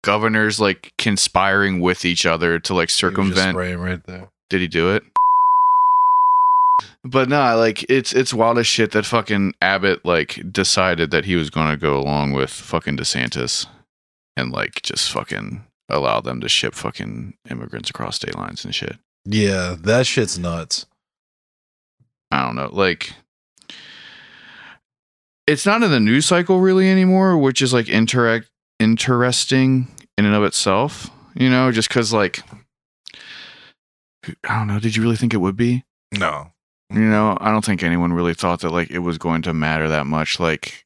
A: governors like conspiring with each other to like
B: He was just
A: circumvent
B: right there.
A: Did he do it? But nah, like it's it's wild as shit that fucking Abbott like decided that he was gonna go along with fucking DeSantis and like just fucking allow them to ship fucking immigrants across state lines and shit.
B: Yeah, that shit's nuts.
A: I don't know, like it's not in the news cycle really anymore, which is like interact interesting in and of itself, you know, just cause like I don't know, did you really think it would be?
B: No,
A: You know, I don't think anyone really thought that like it was going to matter that much. Like,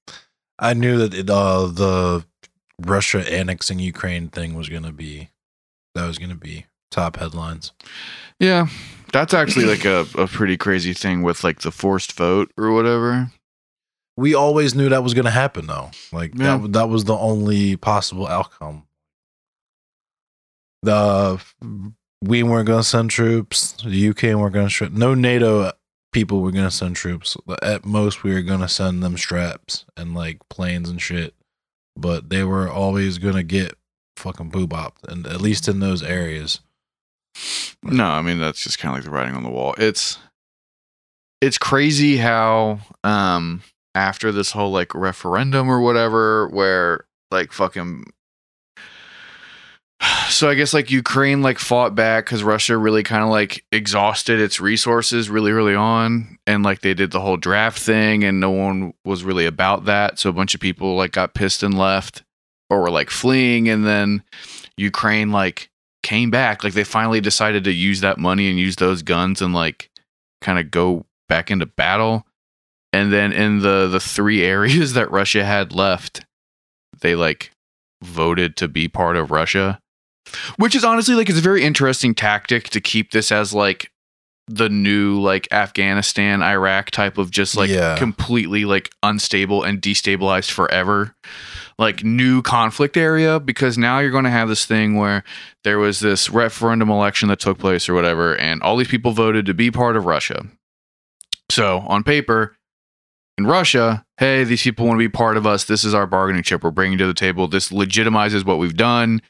B: I knew that it, uh, the Russia annexing Ukraine thing was gonna be that was gonna be top headlines.
A: yeah, that's actually like a, a pretty crazy thing with like the forced vote or whatever.
B: We always knew that was gonna happen, though. Like
A: Yeah.
B: that that was the only possible outcome. The we weren't gonna send troops. The UK weren't gonna send. No NATO people were gonna send troops. At most, we were gonna send them straps and like planes and shit. But they were always gonna get fucking boo bopped, and at least in those areas.
A: No, I mean that's just kind of like the writing on the wall. It's it's crazy how um after this whole like referendum or whatever, where like fucking *sighs* so I guess like Ukraine like fought back because Russia really kind of like exhausted its resources really early on, and like they did the whole draft thing, and no one was really about that. So a bunch of people like got pissed and left, or were like fleeing, and then Ukraine like came back. Like they finally decided to use that money and use those guns and like kind of go back into battle. And then in the the three *laughs* areas that Russia had left, they like voted to be part of Russia. Which is honestly like it's a very interesting tactic to keep this as like the new like Afghanistan, Iraq type of just like
B: Yeah.
A: completely like unstable and destabilized forever like new conflict area because now you're going to have this thing where there was this referendum election that took place or whatever and all these people voted to be part of Russia. So, on paper, in Russia, hey, these people want to be part of us. This is our bargaining chip we're bringing to the table. This legitimizes what we've done.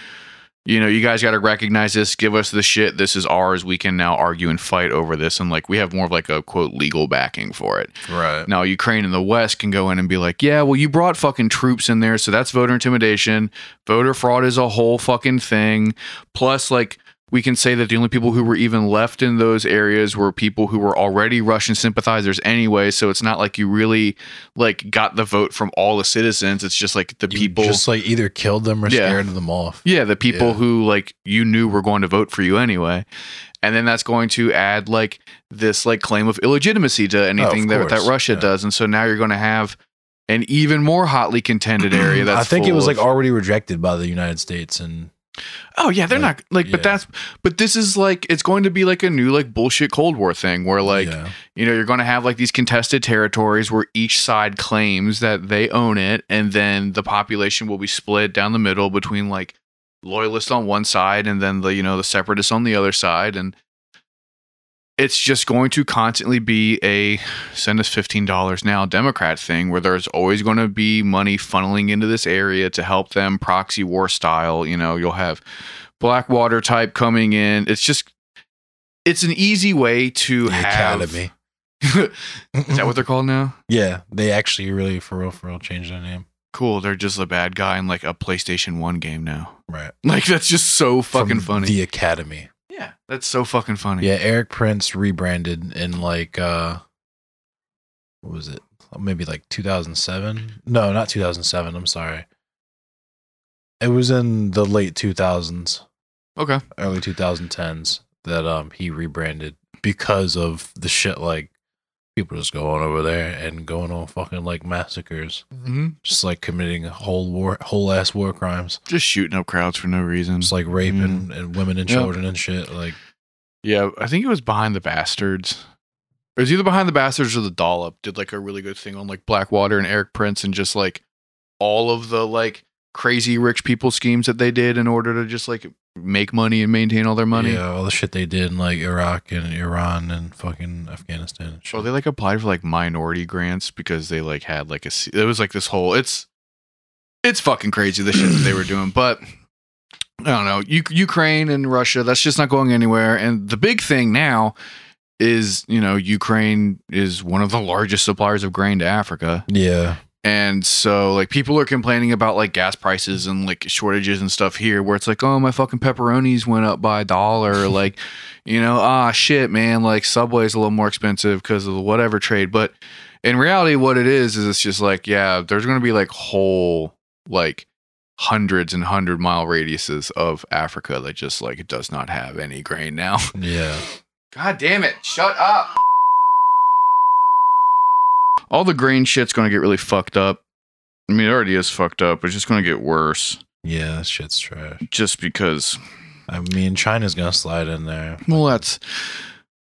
A: You know, you guys got to recognize this. Give us the shit. This is ours. We can now argue and fight over this. And like, we have more of like a quote legal backing for it.
B: Right.
A: Now, Ukraine and the West can go in and be like, yeah, well, you brought fucking troops in there. So that's voter intimidation. Voter fraud is a whole fucking thing. Plus, like, we can say that the only people who were even left in those areas were people who were already Russian sympathizers anyway. So it's not like you really like got the vote from all the citizens. It's just like the
B: You
A: people.
B: just like either killed them or
A: Yeah.
B: scared them off.
A: Yeah, the people
B: Yeah.
A: who like you knew were going to vote for you anyway. And then that's going to add like this like claim of illegitimacy to oh, anything that, that Russia
B: yeah.
A: does. And so now you're going to have an even more hotly contended area *clears throat* that's
B: I think it was like already rejected by the United States and
A: Oh yeah, they're
B: Like,
A: not like, but that's but this is like it's going to be like a new like bullshit Cold War thing where like
B: yeah.
A: you know you're going to have like these contested territories where each side claims that they own it, and then the population will be split down the middle between like loyalists on one side and then the you know the separatists on the other side, and it's just going to constantly be a send us fifteen dollars now Democrat thing where there's always going to be money funneling into this area to help them proxy war style. You know, you'll have Blackwater type coming in. It's just it's an easy way to
B: The
A: have
B: Academi. *laughs*
A: Is that what they're called now?
B: Yeah, they actually really for real for real changed their name.
A: Cool. They're just a bad guy in like a PlayStation 1 game now.
B: Right.
A: Like that's just so fucking
B: From
A: funny.
B: The Academi.
A: Yeah. That's so fucking funny.
B: Yeah, Erik Prince rebranded in like uh what was it? Maybe like 2007? No, not 2007. I'm sorry. It was in the late 2000s,
A: Okay.
B: early 2010s that um he rebranded because of the shit like people just going over there and going on fucking like massacres,
A: Mm-hmm.
B: just like committing whole war whole ass war crimes.
A: Just shooting up crowds for no reason.
B: Just like raping and women and
A: Yep.
B: children and shit. Like
A: Yeah, I think it was Behind the Bastards. It was either Behind the Bastards or The Dollop did like a really good thing on like Blackwater and Erik Prince and just like all of the like crazy rich people schemes that they did in order to just like make money and maintain all their money.
B: Yeah, all the shit they did in like Iraq and Iran and fucking Afghanistan. And shit.
A: So they like applied for like minority grants because they like had like a it was like this whole it's it's fucking crazy the shit that they were doing but I don't know U- Ukraine and Russia that's just not going anywhere and the big thing now is you know Ukraine is one of the largest suppliers of grain to Africa
B: yeah,
A: and so like people are complaining about like gas prices and like shortages and stuff here where it's like, oh my fucking pepperonis went up by a dollar. *laughs* like, you know, ah shit, man, like Subway's a little more expensive because of the whatever trade. But in reality, what it is is it's just like, yeah, there's gonna be like whole like hundreds and hundred mile radiuses of Africa that just like it does not have any grain now.
B: yeah. *laughs*
A: God damn it. Shut up. All the grain shit's going to get really fucked up. I mean, it already is fucked up, but it's just going to get worse
B: Yeah, that shit's trash.
A: just because,
B: I mean, China's gonna slide in there.
A: well, that's,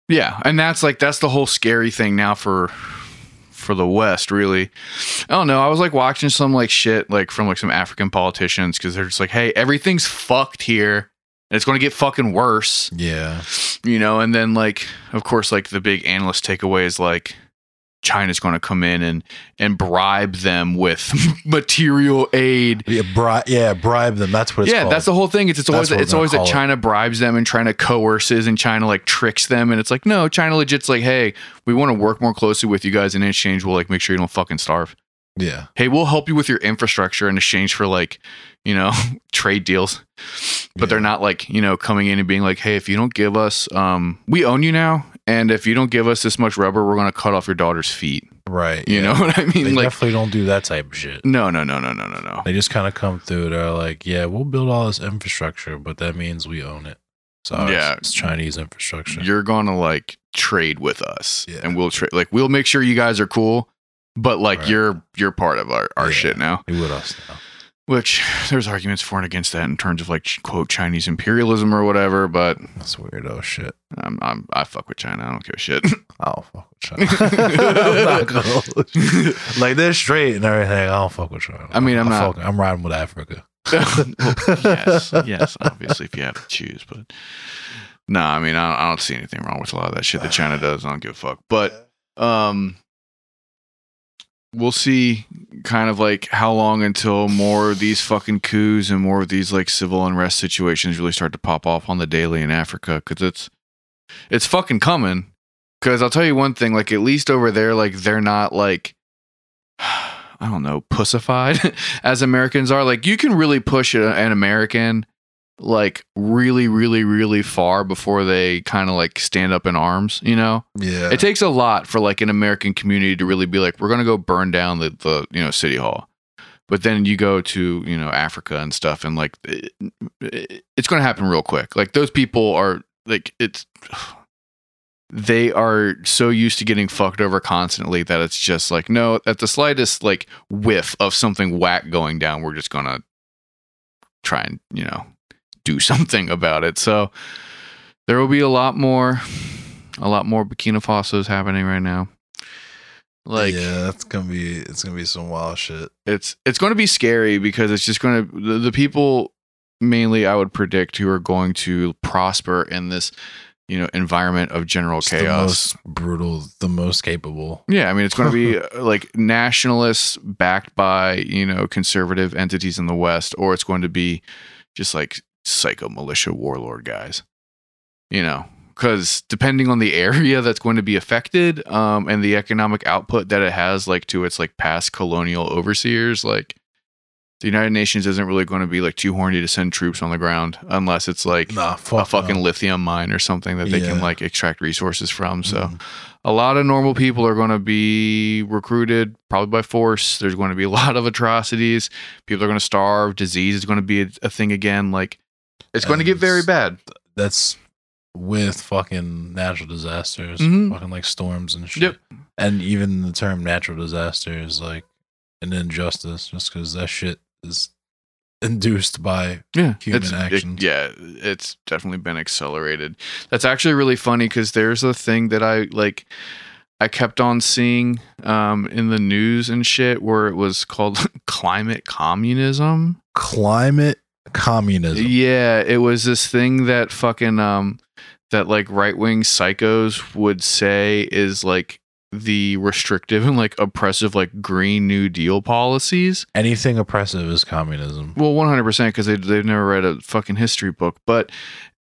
A: yeah. And that's like, that's the whole scary thing now for, for the West, really. I don't know. I was like watching some like shit, like from like some African politicians because they're just like, hey, everything's fucked here. And it's going to get fucking worse.
B: Yeah,
A: you know and then like of course like the big analyst takeaway is like china's going to come in and and bribe them with *laughs* material aid.
B: Yeah, bri- yeah, bribe them. That's what it's
A: yeah
B: called.
A: that's the whole thing. It's, it's always it's always that
B: it.
A: china bribes them and China coerces and china like tricks them. And it's like no china legit's like hey we want to work more closely with you guys and in exchange. We'll like make sure you don't fucking starve.
B: Yeah,
A: hey we'll help you with your infrastructure in exchange for like you know *laughs* trade deals. But they're not like you know coming in and being like hey if you don't give us um we own you now and if you don't give us this much rubber we're going to cut off your daughter's feet
B: right.
A: you
B: yeah.
A: know what i mean
B: they
A: like
B: definitely don't do that type of shit.
A: no no no no no no no
B: They just kind of come through. They're like, yeah, we'll build all this infrastructure, but that means we own it. So
A: Yeah.
B: it's Chinese infrastructure.
A: you're going to like trade with us
B: Yeah.
A: and we'll trade like we'll make sure you guys are cool but like
B: Right.
A: you're you're part of our, our
B: Yeah.
A: shit now
B: Be with us now.
A: Which *sighs* there's arguments for and against that in terms of like quote chinese imperialism or whatever but
B: That's weirdo shit.
A: i'm, I'm i fuck with china i don't give a shit *laughs*
B: I don't fuck with China. *laughs* Like they're straight and everything. I don't fuck with China.
A: I mean, I'm
B: I
A: not-
B: fuck- I'm riding with Africa. *laughs*
A: Well, yes, yes, obviously, if you have to choose, but no, I mean, I don't, I don't see anything wrong with a lot of that shit that China does. I don't give a fuck. But um, we'll see, kind of like how long until more of these fucking coups and more of these like civil unrest situations really start to pop off on the daily in Africa because it's it's fucking coming. Because I'll tell you one thing, like at least over there, like they're not like. *sighs* I don't know, pussified *laughs* as Americans are. Like you can really push an American like really, really, really far before they kind of like stand up in arms, you know?
B: Yeah.
A: It takes a lot for like an American community to really be like, we're gonna go burn down the, the you know, city hall. But then you go to, you know, Africa and stuff and like it, it- it's gonna happen real quick. Like those people are like it's *sighs* they are so used to getting fucked over constantly that it's just like no at the slightest like whiff of something whack going down we're just gonna try and you know do something about it. So there will be a lot more, a lot more Burkina Faso's happening right now. Like
B: yeah, that's gonna be it's gonna be some wild shit.
A: it's it's going to be scary because it's just going to the, the people mainly I would predict who are going to prosper in this you know environment of general
B: It's the
A: chaos.
B: most brutal, the most capable.
A: Yeah, I mean it's going to be *laughs* uh, like nationalists backed by you know conservative entities in the West, or it's going to be just like psycho militia warlord guys. You know, because depending on the *laughs* area that's going to be affected, um, and the economic output that it has, like to its like past colonial overseers, like the United Nations isn't really going to be like too horny to send troops on the ground unless it's like
B: Nah,
A: a fucking
B: no.
A: lithium mine or something that they can like extract resources from. So
B: Mhm.
A: a lot of normal people are going to be recruited probably by force. There's going to be a *laughs* lot of atrocities. People are going to starve. Disease is going to be a, a thing again. Like it's going to get very bad.
B: that's with fucking natural disasters,
A: Mhm.
B: fucking like storms and shit.
A: Yep.
B: And even the term natural disaster is like an injustice, just because that shit is induced by
A: Yeah,
B: human
A: it's, it-
B: actions.
A: yeah, it's definitely been accelerated. That's actually really funny because there's a thing that I like. I kept on seeing um, in the news and shit where it was called *laughs* climate communism.
B: climate communism.
A: Yeah, it was this thing that fucking um that like right wing psychos would say is like the restrictive and like oppressive like green new deal policies.
B: Anything oppressive is communism.
A: Well, 100% because they, they've never read a fucking history book, but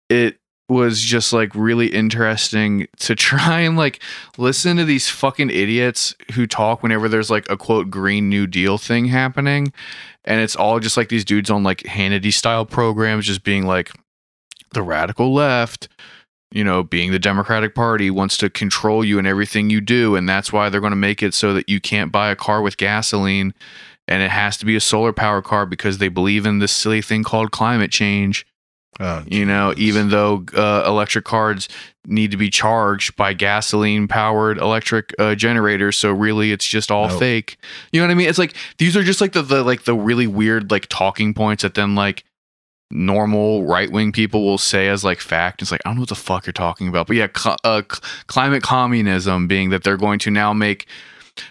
A: it was just like really interesting to try and like listen to these fucking idiots who talk whenever there's like a quote Green New Deal thing happening. And it's all just like these dudes on like Hannity style programs just being like the radical left. You know, being the Democratic Party wants to control you in everything you do. And that's why they're going to make it so that you can't buy a car with gasoline and it has to be a solar power car because they believe in this silly thing called climate change.
B: Oh,
A: You know, even though uh, electric cars need to be charged by gasoline powered electric uh, generators, so really it's just all
B: Nope.
A: fake. You know what I mean? It's like these are just like the, the like the really weird like talking points that then like normal right wing people will say as like fact. It's like I don't know what the fuck you're talking about, but yeah, cl- uh, cl- climate communism being that they're going to now make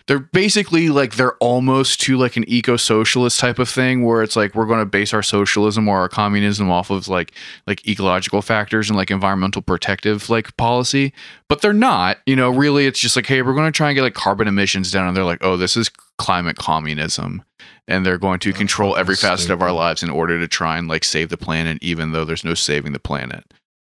A: they're basically like they're almost to like an eco-socialist type of thing where it's like we're going to base our socialism or our communism off of like like ecological factors and like environmental protective like policy. But they're not you know really it's just like hey we're going to try and get like carbon emissions down and they're like oh this is climate communism. And they're going to
B: That's
A: control every facet of our lives in order to try and like save the planet even though there's no saving the planet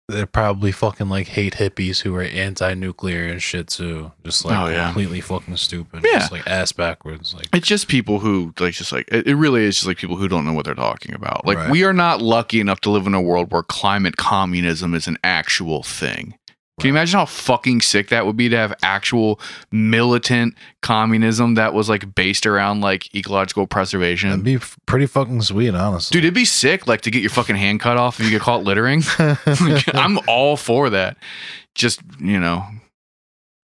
B: They're probably fucking like hate hippies who are anti-nuclear and shit too. Just like
A: Oh, yeah.
B: completely fucking stupid.
A: Yeah.
B: Just like ass backwards. Like
A: It's just people who like just like it, it really is just like people who don't know what they're talking about. Like
B: Right.
A: we are not lucky enough to live in a world where climate communism is an actual thing. Can you imagine how fucking sick that would be to have actual militant communism that was like based around like ecological preservation?
B: that'd be f- pretty fucking sweet, honestly.
A: Dude, it'd be sick like to get your fucking hand cut off if you get caught littering. Like, *laughs* *laughs* I'm all for that. Just, you know,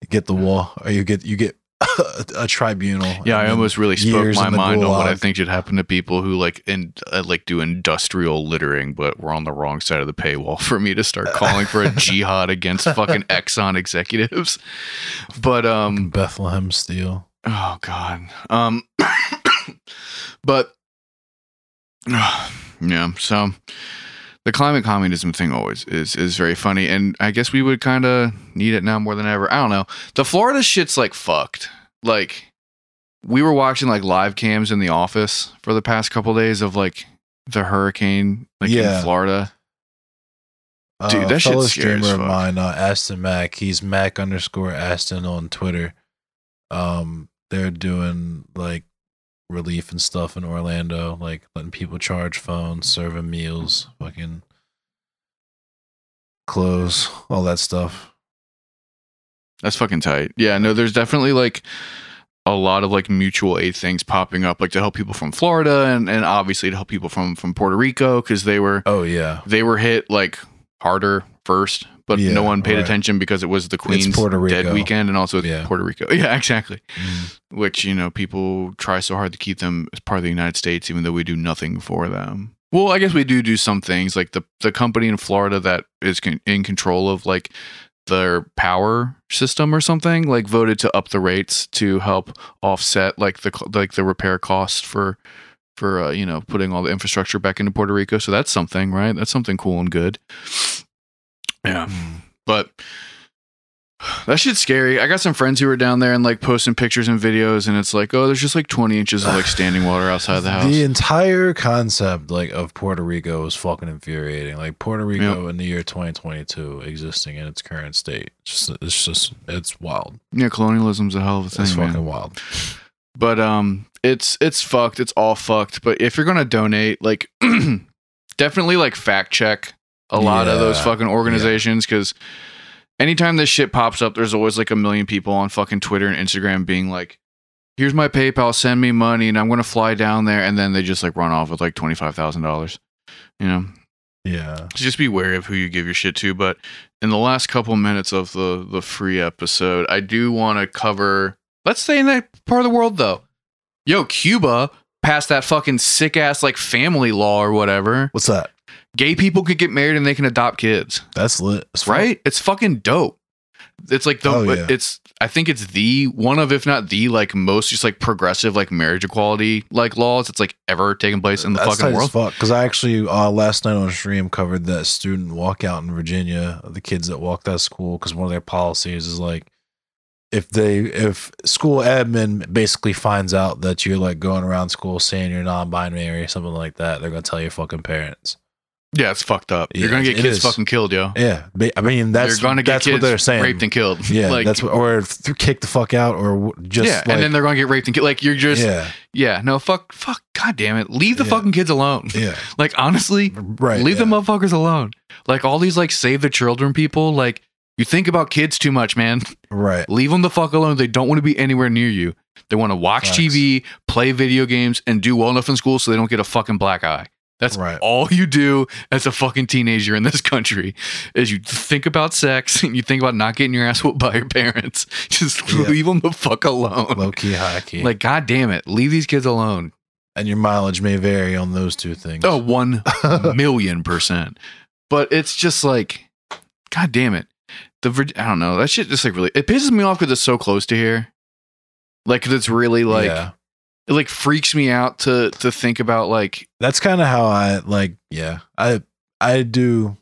B: get the wall, or you get you get a tribunal.
A: Yeah,
B: and
A: I almost really spoke my mind on what I think should happen to people who like in uh, like do industrial littering, but we're on the wrong side of the paywall for me to start calling for a *laughs* jihad against fucking Exxon executives. But um,
B: Bethlehem Steel.
A: oh god, um, *coughs* but *sighs* yeah, so the climate communism thing always is is very funny, and I guess we would kind of need it now more than ever. I don't know. The Florida shit's like fucked. Like we were watching like live cams in the office for the past couple days of like the hurricane like
B: Yeah.
A: in Florida. Dude,
B: uh,
A: that shit's scary
B: streamer of mine, uh, Aston Mac. He's Mac underscore Aston on Twitter. Um, they're doing like relief and stuff in Orlando, like letting people charge phones, serving meals, fucking clothes, all that stuff.
A: That's fucking tight. Yeah, no, there's definitely like a lot of like mutual aid things popping up, like to help people from Florida and, and obviously to help people from from Puerto Rico because they were
B: Oh yeah,
A: they were hit like harder first, but
B: Yeah,
A: no one paid
B: right.
A: attention because it was the Queen's
B: Puerto
A: dead weekend and also
B: Yeah.
A: Puerto Rico. *laughs* Yeah, exactly.
B: Mm.
A: Which you know people try so hard to keep them as part of the United States, even though we do nothing for them. Well, I guess we do do some things like the the company in Florida that is con- in control of like their power system or something like voted to up the rates to help offset like the like the repair costs for for uh, you know putting all the infrastructure back into Puerto Rico. So that's something, right? That's something cool and good. Yeah, but that shit's scary. I got some friends who were down there and like posting pictures and videos, and it's like, oh, there's just like 20 inches of like standing water *sighs* outside the house.
B: The entire concept like of Puerto Rico is fucking infuriating. Like Puerto Rico in the year 2022 existing in its current state. It's just it's just it's wild.
A: yeah, colonialism's a hell of a thing.
B: It's
A: man.
B: fucking wild.
A: but um it's it's fucked it's all fucked but if you're gonna donate like *clears throat* definitely like fact check a lot of those fucking organizations because anytime this shit pops up there's always like a million people on fucking twitter and instagram being like here's my paypal send me money and i'm gonna fly down there and then they just like run off with like $25000 you know
B: Yeah.
A: so just be wary of who you give your shit to. But in the last couple minutes of the the free episode, I do want to cover. Let's stay in that part of the world though. Yo, Cuba passed that fucking sick ass like family law or whatever.
B: What's that?
A: Gay people could get married and they can adopt kids.
B: That's lit. fuck.
A: Right? It's fucking dope. It's like the
B: Oh, yeah.
A: it's I think it's the one of if not the like most just like progressive like marriage equality like laws that's like ever taken place in the
B: That's
A: fucking world.
B: fuck. Because I actually uh, last night on stream covered that student walkout in Virginia. The kids that walked out of school because one of their policies is like if they if school admin basically finds out that you're like going around school saying you're non-binary or something like that, they're gonna tell your fucking parents.
A: Yeah, it's fucked up. You're
B: Yeah,
A: gonna get kids
B: is.
A: fucking killed, yo.
B: Yeah, I mean that's
A: You're gonna get
B: that's what they're saying.
A: raped and killed.
B: yeah, *laughs*
A: like,
B: that's what or th- kick the fuck out or just
A: yeah,
B: like,
A: and then they're gonna get raped and killed. Like you're just yeah,
B: yeah
A: no, fuck, fuck, god damn it, leave the
B: Yeah.
A: fucking kids alone.
B: yeah *laughs*
A: Like honestly,
B: right
A: leave
B: yeah.
A: the motherfuckers alone. Like all these like save the children people, like you think about kids too much, man.
B: right *laughs*
A: Leave them the fuck alone. They don't want to be anywhere near you. They want to watch
B: Facts.
A: TV, play video games, and do well enough in school so they don't get a fucking black eye. That's
B: Right.
A: all you do as a fucking teenager in this country is you think about sex *laughs* and you think about not getting your ass whooped by your parents. *laughs* Just
B: Yeah.
A: leave them the fuck alone.
B: low key high key
A: Like, god damn it, leave these kids alone.
B: and your mileage may vary on those two things.
A: Oh, one *laughs* million percent. But it's just like, god damn it. The I don't know. That shit just like really it pisses me off because it's so close to here. Like, 'cause it's really like
B: yeah.
A: It like freaks me out to to think about like
B: that's kind of how I like. Yeah, I I do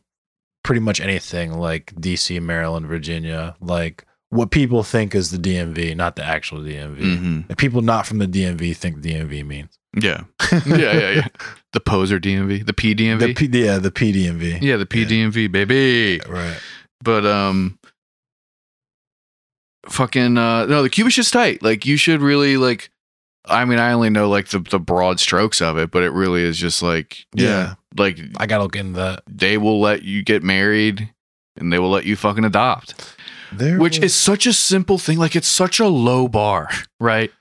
B: pretty much anything like DC, Maryland, Virginia, like what people think is the DMV, not the actual DMV.
A: mhm.
B: And people not from the DMV think DMV means. *laughs*
A: yeah yeah yeah yeah *laughs* the poser DMV the PDMV
B: The P, yeah, the PDMV.
A: yeah the PDMV baby
B: Right.
A: but um fucking uh no the Cuba shit's tight like you should really like I mean I only know like the the broad strokes of it but it really is just like yeah,
B: Yeah.
A: like
B: I gotta look into that.
A: they will let you get married and they will let you fucking adopt
B: There
A: which
B: was-
A: is such a simple thing like it's such a low bar *laughs* right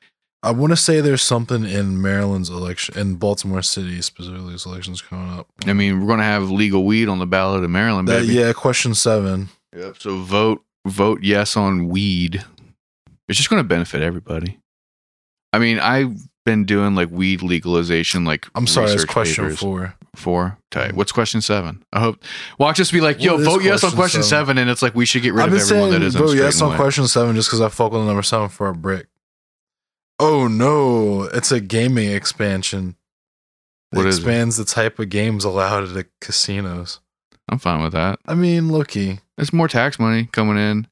B: I want to say there's something in Maryland's election in Baltimore City specifically. This election's coming up.
A: I mean we're gonna have legal weed on the ballot in Maryland
B: That-
A: baby
B: yeah, question seven.
A: Yep. So vote vote yes on weed. It's just going to benefit everybody. I mean, I've been doing like weed legalization, like
B: I'm sorry, that's question
A: papers.
B: four.
A: Four. Tight. What's question seven? I hope. Watch us be like, yo, vote yes on
B: question seven?
A: seven, and it's like we should get rid
B: I've
A: of everyone that isn't
B: vote yes on question seven just because I fuck with number seven for a brick. Oh no, it's a gaming expansion. It
A: What is it?
B: expands the type of games allowed at the casinos.
A: I'm fine with that.
B: I mean, looky,
A: It's more tax money coming in.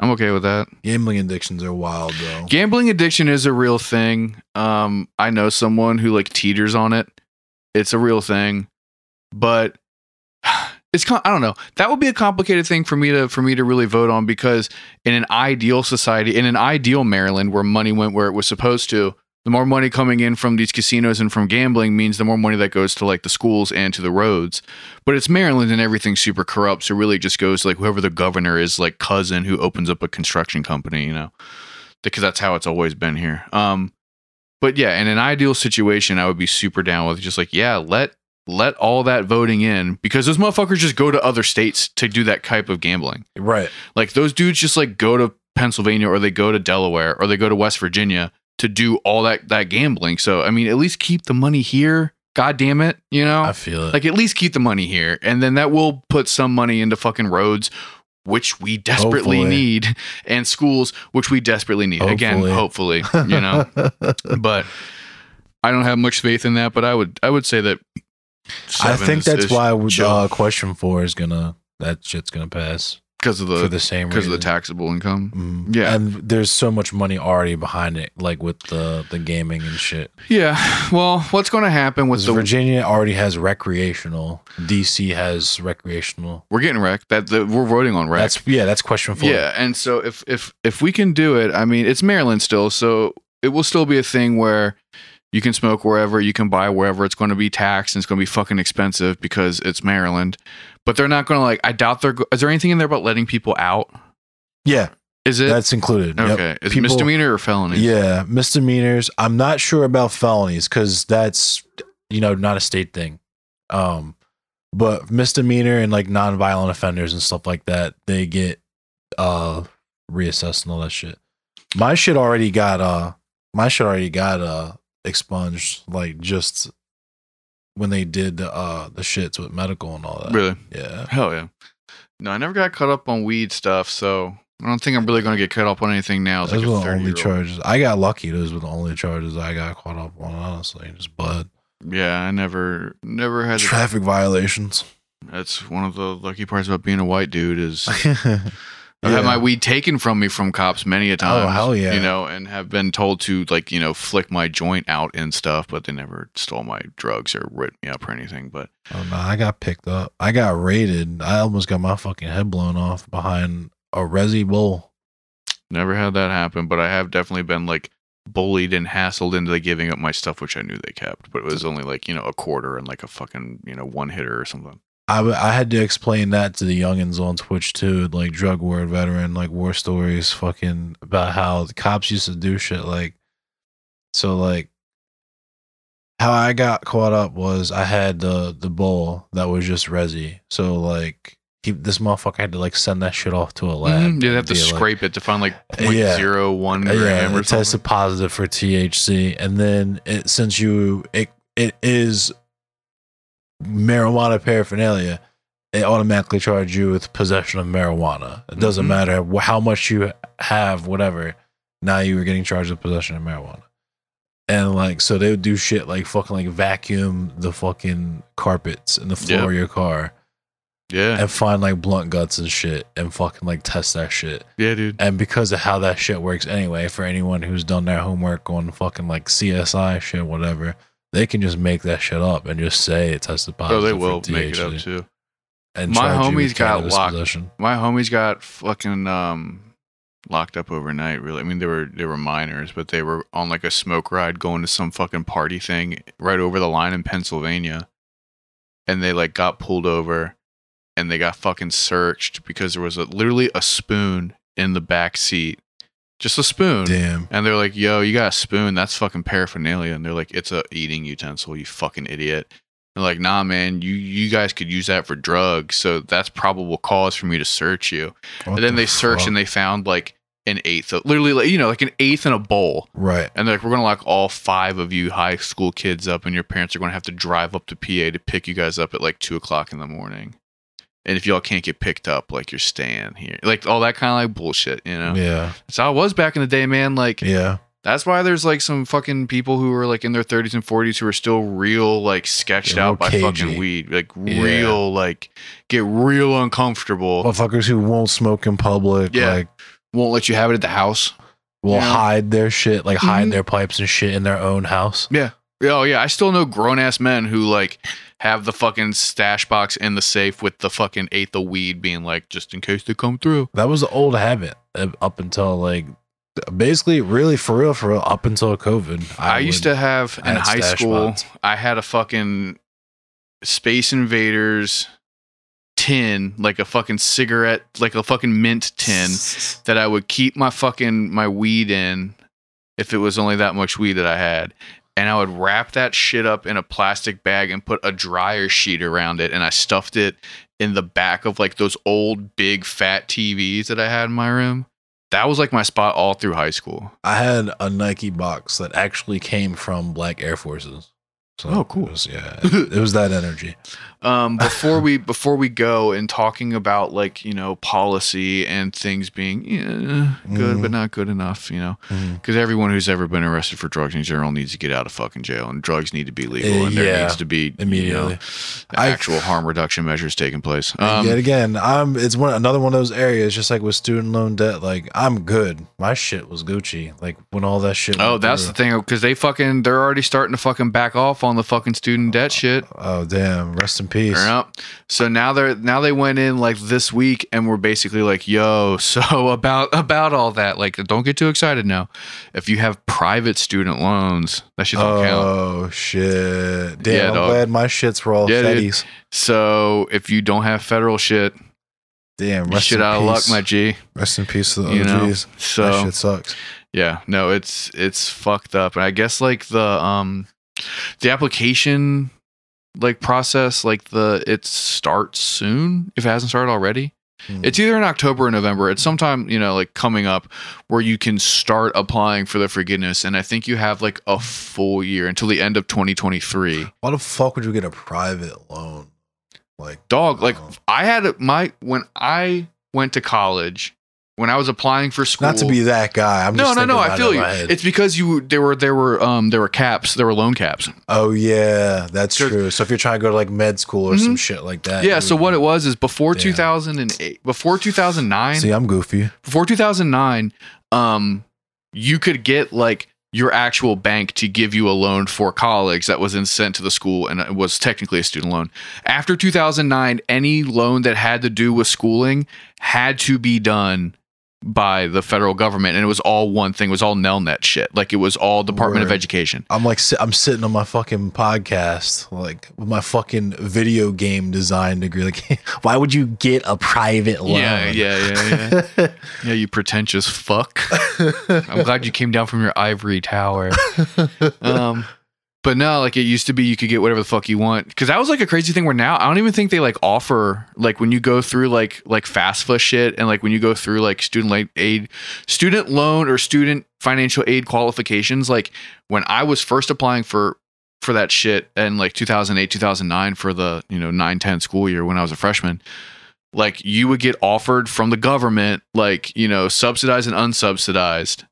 A: I'm okay with that.
B: gambling addictions are wild though.
A: Gambling addiction is a real thing. Um, I know someone who like teeters on it. It's a real thing, but *sighs* it's I don't know. That would be a complicated thing for me to for me to really vote on because in an ideal society, in an ideal Maryland where money went where it was supposed to, the more money coming in from these casinos and from gambling means the more money that goes to like the schools and to the roads. But it's Maryland and everything's super corrupt, so really, it really just goes to like whoever the governor is, like cousin who opens up a construction company, you know because that's how it's always been here. Um, but yeah, in an ideal situation, I would be super down with just like, yeah, let let all that voting in because those motherfuckers just go to other states to do that type of gambling.
B: Right.
A: Like those dudes just like go to Pennsylvania or they go to Delaware or they go to West Virginia to do all that that gambling. So I mean, at least keep the money here God damn it, you know?
B: I feel it.
A: like at least keep the money here. And then that will put some money into fucking roads, which we desperately
B: Hopefully.
A: need, and schools, which we desperately need. Again, hopefully, you know. *laughs* but I don't have much faith in that. But I would I would say that
B: I think
A: is-
B: that's
A: is
B: why
A: chill
B: uh, question four is gonna that shit's gonna pass
A: because of
B: for
A: the
B: the same
A: because of the taxable income.
B: Mm.
A: Yeah.
B: and there's so much money already behind it, like with the the gaming and shit.
A: Yeah. *sighs* Well, what's going to happen with the
B: Virginia already has recreational. DC has recreational.
A: we're getting wrecked. That the, we're voting on wreck.
B: That's yeah, that's question four.
A: Yeah, and so if if if we can do it, I mean, it's Maryland still, so it will still be a thing where you can smoke wherever, you can buy wherever. It's going to be taxed and it's going to be fucking expensive because it's Maryland. But they're not going to like. I doubt they're. go- Is there anything in there about letting people out?
B: yeah,
A: Is it
B: that's included. Yep.
A: okay? Is it
B: People-
A: misdemeanor or felony?
B: Yeah, misdemeanors. I'm not sure about felonies because that's you know not a state thing. Um, but misdemeanor and like non-violent offenders and stuff like that, they get uh reassessed and all that shit. My shit already got uh my shit already got uh expunged like just when they did the uh the shits with medical and all that.
A: Really?
B: Yeah.
A: Hell yeah. No, I never got caught up on weed stuff, so I don't think I'm really going to get caught up on anything now.
B: Those
A: like
B: were the only charges. I got lucky. Those were the only charges I got caught up on. Honestly, just bud.
A: Yeah, I never never had.
B: Traffic violations.
A: That's one of the lucky parts about being a white dude is *laughs*
B: yeah.
A: I've had my weed taken from me from cops many a oh, time.
B: hell yeah.
A: You know, and have been told to like, you know, flick my joint out and stuff, but they never stole my drugs or ripped me up or anything. But
B: Oh no, I got picked up. I got raided. I almost got my fucking head blown off behind a Resi Bowl.
A: never had that happen. But I have definitely been like bullied and hassled into giving up my stuff, which I knew they kept. But it was only like, you know, a quarter and like a fucking, you know, one hitter or something.
B: I, w- I had to explain that to the youngins on Twitch too, like drug war veteran, like war stories, fucking about how the cops used to do shit. Like, so like, how I got caught up was I had the the bowl that was just Resi. So like, he, this motherfucker had to like send that shit off to a lab.
A: Mhm. You'd have to
B: Be like-
A: scrape it to find like *laughs*
B: Yeah.
A: 0.01
B: Uh,
A: gram
B: yeah,
A: or
B: it
A: something.
B: tested positive for THC, and then it since you it it is marijuana paraphernalia, they automatically charge you with possession of marijuana. It doesn't
A: Mhm.
B: matter how much you have, whatever. Now you were getting charged with possession of marijuana, and like so they would do shit like fucking like vacuum the fucking carpets and the floor
A: Yep.
B: of your car
A: Yeah.
B: and find like blunt guts and shit and fucking like test that shit.
A: Yeah, dude.
B: And because of how that shit works anyway, for anyone who's done their homework on fucking like CSI shit, whatever, they can just make that shit up and just say it tested
A: Oh,
B: positive.
A: they
B: for
A: will make it up too.
B: And
A: My
B: charge you with
A: homies got locked.
B: possession.
A: My homies got fucking um locked up overnight. Really, I mean they were they were minors, but they were on like a smoke ride going to some fucking party thing right over the line in Pennsylvania, and they like got pulled over, and they got fucking searched because there was a, literally a spoon in the back seat, just a spoon.
B: Damn.
A: And they're like, "Yo, you got a spoon? That's fucking paraphernalia." And they're like, "It's a eating utensil, you fucking idiot." They're like, "Nah, man, you you guys could use that for drugs, so that's probable cause for me to search you."
B: What
A: and then
B: the
A: they searched
B: fuck?
A: and they found like an eighth, of, literally, like, you know, like an eighth in a bowl.
B: Right.
A: And they're like, "We're gonna lock all five of you high school kids up, and your parents are gonna have to drive up to PA to pick you guys up at like two o'clock in the morning." And if y'all can't get picked up, like you're staying here, like all that kind of like bullshit, you know.
B: Yeah.
A: That's how it was back in the day, man. Like,
B: Yeah.
A: that's why there's like some fucking people who are like in their 30s and 40s who are still real like sketched
B: Yeah,
A: out by
B: real
A: fucking weed. Like
B: Yeah.
A: real like get real uncomfortable.
B: Motherfuckers who won't smoke in public,
A: Yeah.
B: like
A: Won't let you have it at the house.
B: will
A: Yeah.
B: hide their shit, like hide
A: Mhm.
B: their pipes and shit in their own house.
A: Oh yeah, I still know grown ass men who like have the fucking stash box in the safe with the fucking eighth of weed being like just in case they come through.
B: That was the old habit uh, up until like basically really for real for real up until COVID.
A: I, used
B: would-
A: to have in high school. I had a fucking Space Invaders tin, like a fucking cigarette, like a fucking mint tin *laughs* that I would keep my fucking my weed in if it was only that much weed that I had. And I would wrap that shit up in a plastic bag and put a dryer sheet around it and I stuffed it in the back of like those old big fat TVs that I had in my room. That was like my spot all through high school.
B: I had a Nike box that actually came from Black Air Forces. So
A: Oh, cool.
B: It was, yeah, it was that energy. *laughs*
A: um before we before we go and talking about like you know policy and things being yeah, good
B: Mhm.
A: but not good enough you know because everyone who's ever been arrested for drugs in general needs to get out of fucking jail and drugs need to be legal
B: Uh,
A: and there
B: yeah,
A: needs to be
B: immediately.
A: you know,
B: I-
A: actual harm reduction measures taking place um,
B: Yet again, I'm. It's one another one of those areas, just like with student loan debt. Like I'm good. My shit was Gucci. Like when all that shit.
A: oh that's the thing because they fucking they're already starting to fucking back off on the fucking student debt shit
B: Oh damn! Rest in peace.
A: Yep. So now they're now they went in like this week and we're basically like, yo, *laughs* so about about all that. Like, don't get too excited now. If you have private student loans, that shit don't count.
B: Oh shit! Damn,
A: Yeah,
B: I'm
A: dog.
B: glad my shits were all
A: Yeah,
B: fetties.
A: So if you don't have federal shit,
B: Damn, rest
A: shit
B: in
A: out of luck,
B: peace.
A: my G.
B: Rest in peace to the
A: You know.
B: OGs. that
A: So
B: shit sucks.
A: yeah, no, it's it's fucked up. And I guess like the um the application like process, like the it starts soon if it hasn't started already.
B: Hmm.
A: It's either in October or November. It's sometime, you know, like coming up where you can start applying for the forgiveness. And I think you have like a full year until the end of 2023.
B: Why the fuck would you get a private loan? Like
A: Dog, like. I had my, when I went to college, when I was applying for school.
B: not to be that guy. I'm
A: no,
B: just
A: no, no. I feel you. It's because you there were there were um there were caps, there were loan caps.
B: oh yeah, that's
A: There's-
B: true. So if you're trying to go to like med school or some
A: Mhm.
B: shit like that,
A: Yeah. So
B: would-
A: what it was is before
B: Damn.
A: 2008, before 2009,
B: See, I'm goofy.
A: before 2009 um you could get like your actual bank to give you a loan for college that was then sent to the school and it was technically a student loan after 2009 any loan that had to do with schooling had to be done by the federal government and it was all one thing it was all nelnet shit like it was all department of education
B: I'm like I'm sitting on my fucking podcast, like with my fucking video game design degree. Like, *laughs* why would you get a private loan?
A: yeah yeah yeah yeah *laughs* yeah you pretentious fuck I'm glad you came down from your ivory tower. *laughs* Um, but no, like it used to be, you could get whatever the fuck you want. Because that was like a crazy thing. Where now I don't even think they like offer like when you go through like like FAFSA shit and like when you go through like student aid, student loan or student financial aid qualifications. Like when I was first applying for for that shit in like 2008 2009 for the you know 9 10 school year when I was a freshman like you would get offered from the government like you know subsidized and unsubsidized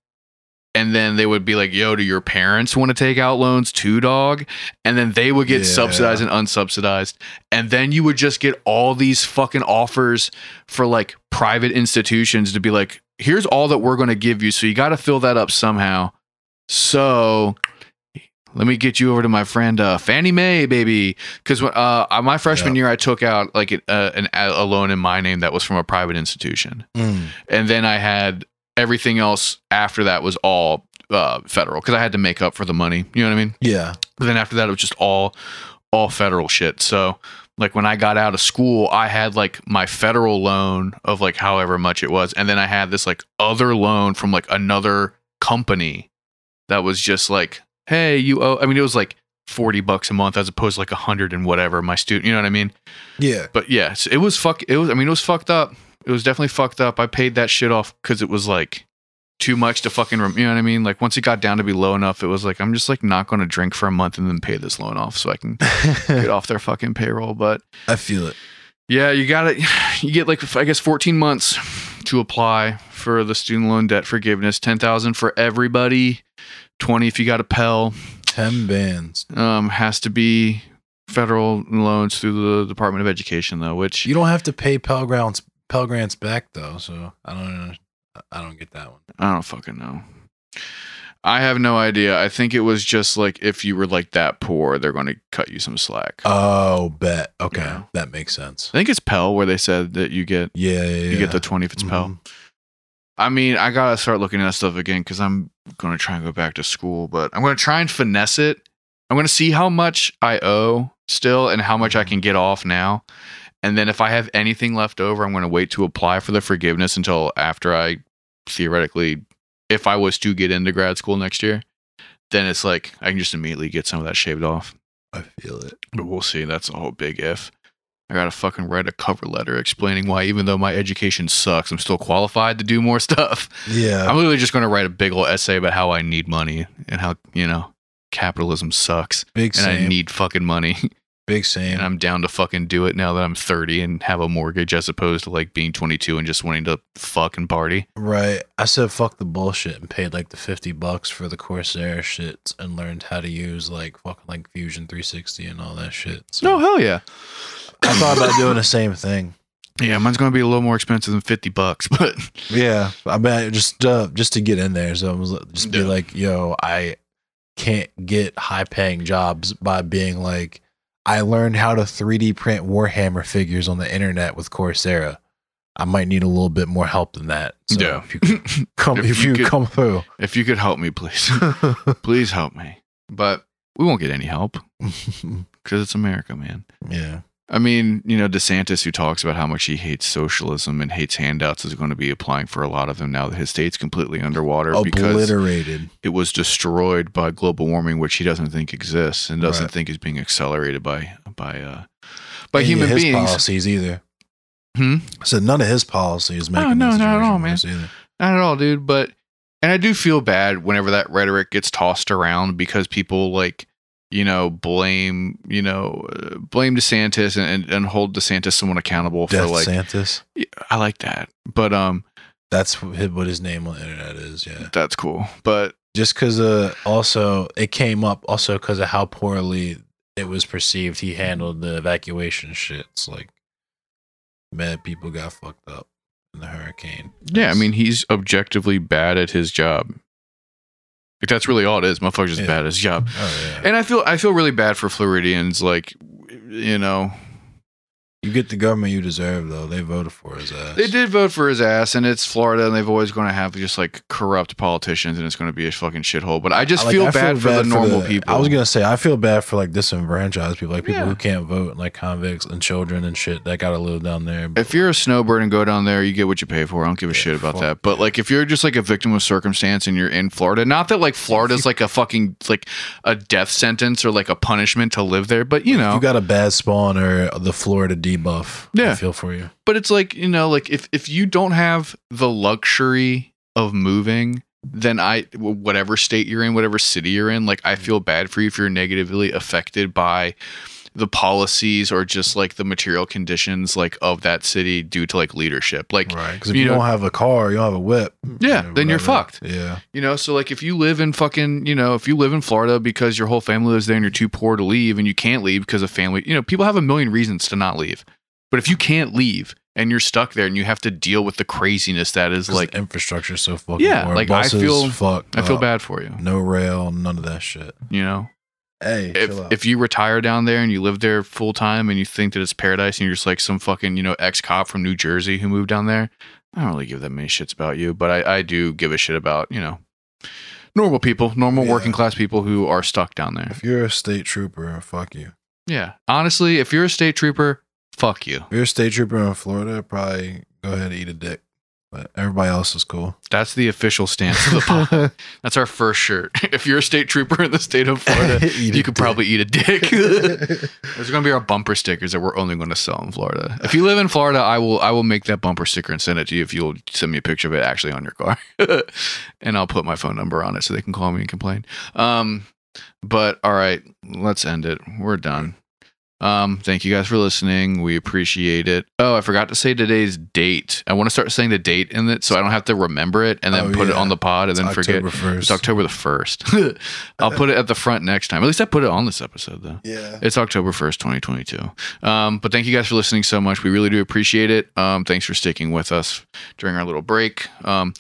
A: and then they would be like yo do your parents want to take out loans too dog and then they would get
B: Yeah.
A: subsidized and unsubsidized and then you would just get all these fucking offers for like private institutions to be like here's all that we're going to give you so you got to fill that up somehow so let me get you over to my friend uh, Fannie Mae, baby. Because uh, my freshman
B: Yeah.
A: year, I took out like an, uh, an a loan in my name that was from a private institution,
B: Mm.
A: and then I had everything else after that was all uh, federal because I had to make up for the money. You know what I mean?
B: Yeah.
A: But then after that, it was just all all federal shit. So like when I got out of school, I had like my federal loan of like however much it was, and then I had this like other loan from like another company that was just like, hey, you owe. I mean, it was like forty bucks a month as opposed to like a hundred and whatever. My student, you know what I mean?
B: Yeah.
A: But yes, it was fuck. It was. I mean, it was fucked up. It was definitely fucked up. I paid that shit off because it was like too much to fucking. Rem- you know what I mean? Like once it got down to be low enough, it was like I'm just like not going to drink for a month and then pay this loan off so I can *laughs* get off their fucking payroll. But
B: I feel it.
A: yeah, you got it. *sighs* You get like I guess 14 months to apply for the student loan debt forgiveness. 10,000 for everybody. 20 if you got a Pell.
B: Ten bands.
A: Um, has to be federal loans through the Department of Education though, which
B: You don't have to pay Pell Grants Pell Grants back though, so I don't. I don't get that one.
A: I don't fucking know. I have no idea. I think it was just like if you were like that poor, they're going to cut you some slack.
B: Oh, bet. Okay,
A: Yeah.
B: that makes sense.
A: I think it's Pell where they said that you get
B: Yeah, yeah, yeah.
A: you get the 20 if it's Pell.
B: Mhm.
A: I mean, I got to start looking at that stuff again cuz I'm going to try and go back to school, but I'm going to try and finesse it. I'm going to see how much I owe still and how much I can get off now. And then if I have anything left over, I'm going to wait to apply for the forgiveness until after I theoretically if I was to get into grad school next year, then it's like I can just immediately get some of that shaved off.
B: I feel it.
A: But we'll see. That's a whole big if. I gotta fucking write a cover letter explaining why, even though my education sucks, I'm still qualified to do more *laughs* stuff.
B: Yeah.
A: I'm literally just gonna write a big old essay about how I need money and how you know capitalism sucks
B: Big
A: and
B: same.
A: I need fucking money *laughs*
B: big same.
A: and I'm down to fucking do it now that I'm 30 and have a mortgage as opposed to like being 22 and just wanting to fucking party.
B: Right. I said fuck the bullshit and paid like the 50 bucks for the Coursera shit and learned how to use like fucking like Fusion 360 and all that shit. So
A: No, hell yeah.
B: I thought about doing the same thing.
A: Yeah, mine's going to be a little more expensive than 50 bucks, *laughs* but
B: Yeah. I mean, just uh, just to get in there. So I was just be
A: Yeah.
B: like, yo, I can't get high paying jobs by being like, I learned how to 3D print Warhammer figures on the internet with Coursera. I might need a little bit more help than that. So
A: yeah.
B: if you *laughs* come,
A: If
B: if,
A: you
B: you,
A: could-
B: come through.
A: if you could help me, please. *laughs* *laughs* please help me. But we won't get any help because it's America, man.
B: yeah.
A: I mean, you know, DeSantis, who talks about how much he hates socialism and hates handouts, is going to be applying for a lot of them now that his state's completely underwater because
B: Obliterated.
A: it was destroyed by global warming, which he doesn't think exists and doesn't
B: Right.
A: think is being accelerated by by uh by
B: Any of
A: human
B: his
A: beings.
B: policies either.
A: Hmm?
B: Said none of his policies making
A: no,
B: the
A: not at all, man.
B: either.
A: Not at all, dude. But and I do feel bad whenever that rhetoric gets tossed around because people like you know blame you know blame DeSantis and, and, and hold DeSantis someone accountable
B: Death
A: for like
B: Santis.
A: I like that, but um
B: That's what his, name on the internet is. Yeah.
A: that's cool. But
B: Just because uh, also it came up also because of how poorly it was perceived he handled the evacuation shit. It's like mad people got fucked up in the hurricane.
A: yeah, I mean he's objectively bad at his job. Like that's really all it is. Motherfucker's just
B: Yeah.
A: bad at his job.
B: Oh yeah.
A: And I feel I feel really bad for Floridians, like you know,
B: You get the government you deserve though. They voted for his ass.
A: They did vote for his ass, and it's Florida, and they've always going to have just like corrupt politicians, and it's going to be a fucking shithole. But I just
B: Like,
A: feel
B: I
A: bad for the normal people.
B: I was gonna say I feel bad for like disenfranchised people, like people
A: Yeah.
B: who can't vote, like convicts and children and shit that gotta live down there.
A: if you're a snowbird and go down there, you get what you pay for. I don't give a
B: Yeah,
A: shit about
B: fuck
A: that. But like, if you're just like a victim of circumstance and you're in Florida, not that like Florida's *laughs* like a fucking like a death sentence or like a punishment to live there, but you know,
B: you got a bad spawn or the Florida debuff,
A: Yeah.
B: I feel for you.
A: but it's like you know, like if if you don't have the luxury of moving. Then I, whatever state you're in, whatever city you're in, like I mm. feel bad for you if you're negatively affected by the policies or just like the material conditions like of that city due to like leadership. Like
B: Right. Because if
A: you
B: you,
A: know-
B: don't have a car, you don't have a whip.
A: Yeah,
B: or
A: then you're fucked.
B: Yeah.
A: You know, so like if you live in fucking, you know, if you live in Florida because your whole family lives there and you're too poor to leave and you can't leave because of family, you know, people have a million reasons to not leave. But if you can't leave and you're stuck there and you have to deal with the craziness that is like,
B: infrastructure so fucking
A: Yeah,
B: poor.
A: like, I feel-
B: fucked
A: I feel
B: up.
A: bad for you.
B: No rail, none of that shit.
A: You know,
B: Hey,
A: if if you retire down there and you live there full time and you think that it's paradise and you're just like some fucking you know ex cop from New Jersey who moved down there, I don't really give that many shits about you, but I, I do give a shit about you know normal people, normal
B: Yeah.
A: working class people who are stuck down there.
B: if you're a state trooper, fuck you.
A: Yeah, honestly, if you're a state trooper, fuck you.
B: If you're a state trooper in Florida, probably go ahead and eat a dick. But everybody else is cool.
A: That's the official stance of the pod. *laughs* That's our first shirt. *laughs* If you're a state trooper in the state of Florida, *laughs* you could
B: dick.
A: probably eat a dick. Those are gonna be our bumper stickers that we're only going to sell in Florida. If you live in Florida, I will I will make that bumper sticker and send it to you if you'll send me a picture of it actually on your car, and I'll put my phone number on it so they can call me and complain. Um, but all right, let's end it. We're done. Um, thank you guys for listening. We appreciate it. Oh, I forgot to say today's date. I want to start saying the date in it so I don't have to remember it and then
B: Oh,
A: put it on the pod and
B: It's
A: then forget.
B: October 1st.
A: It's October the first. *laughs* I'll put it at the front next time. At least I put it on this episode though.
B: Yeah.
A: It's October 1st, 2022. Um, but thank you guys for listening so much. We really do appreciate it. Um, thanks for sticking with us during our little break. Um,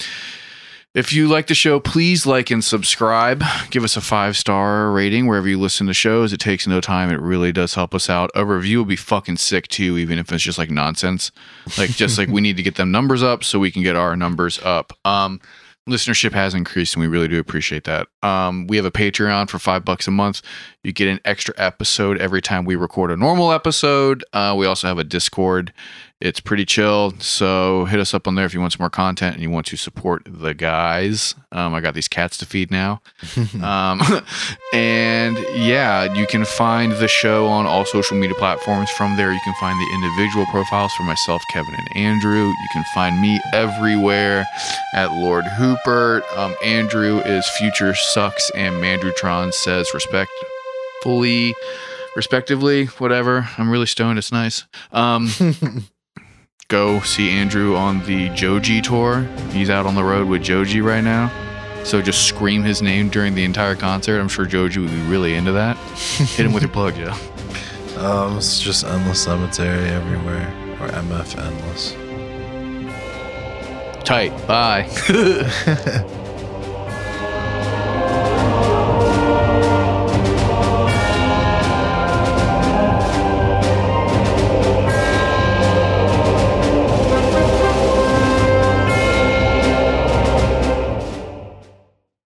A: if you like the show, please like and subscribe. Give us a five star rating wherever you listen to shows. It takes no time. It really does help us out. A review will be fucking sick too, even if it's just like nonsense. Like just like we need to get them numbers up so we can get our numbers up. Um, listenership has increased and we really do appreciate that. Um, we have a Patreon for five bucks a month. You get an extra episode every time we record a normal episode. Uh, we also have a Discord It's pretty chill. So hit us up on there if you want some more content and you want to support the guys. Um, I got these cats to feed now. *laughs* um, *laughs* and yeah, you can find the show on all social media platforms. From there, you can find the individual profiles for myself, Kevin, and Andrew. You can find me everywhere at Lord Hooper. Um, Andrew is Future Sucks, and Mandrutron says respectfully, respectively, whatever. I'm really stoned. It's nice. Um, *laughs* go see Andrew on the Joji tour. He's out on the road with Joji right now. So just scream his name during the entire concert. I'm sure Joji would be really into that. *laughs* Hit him with your plug, yeah.
B: Um, it's just endless cemetery everywhere, or MF endless.
A: Tight. Bye. *laughs*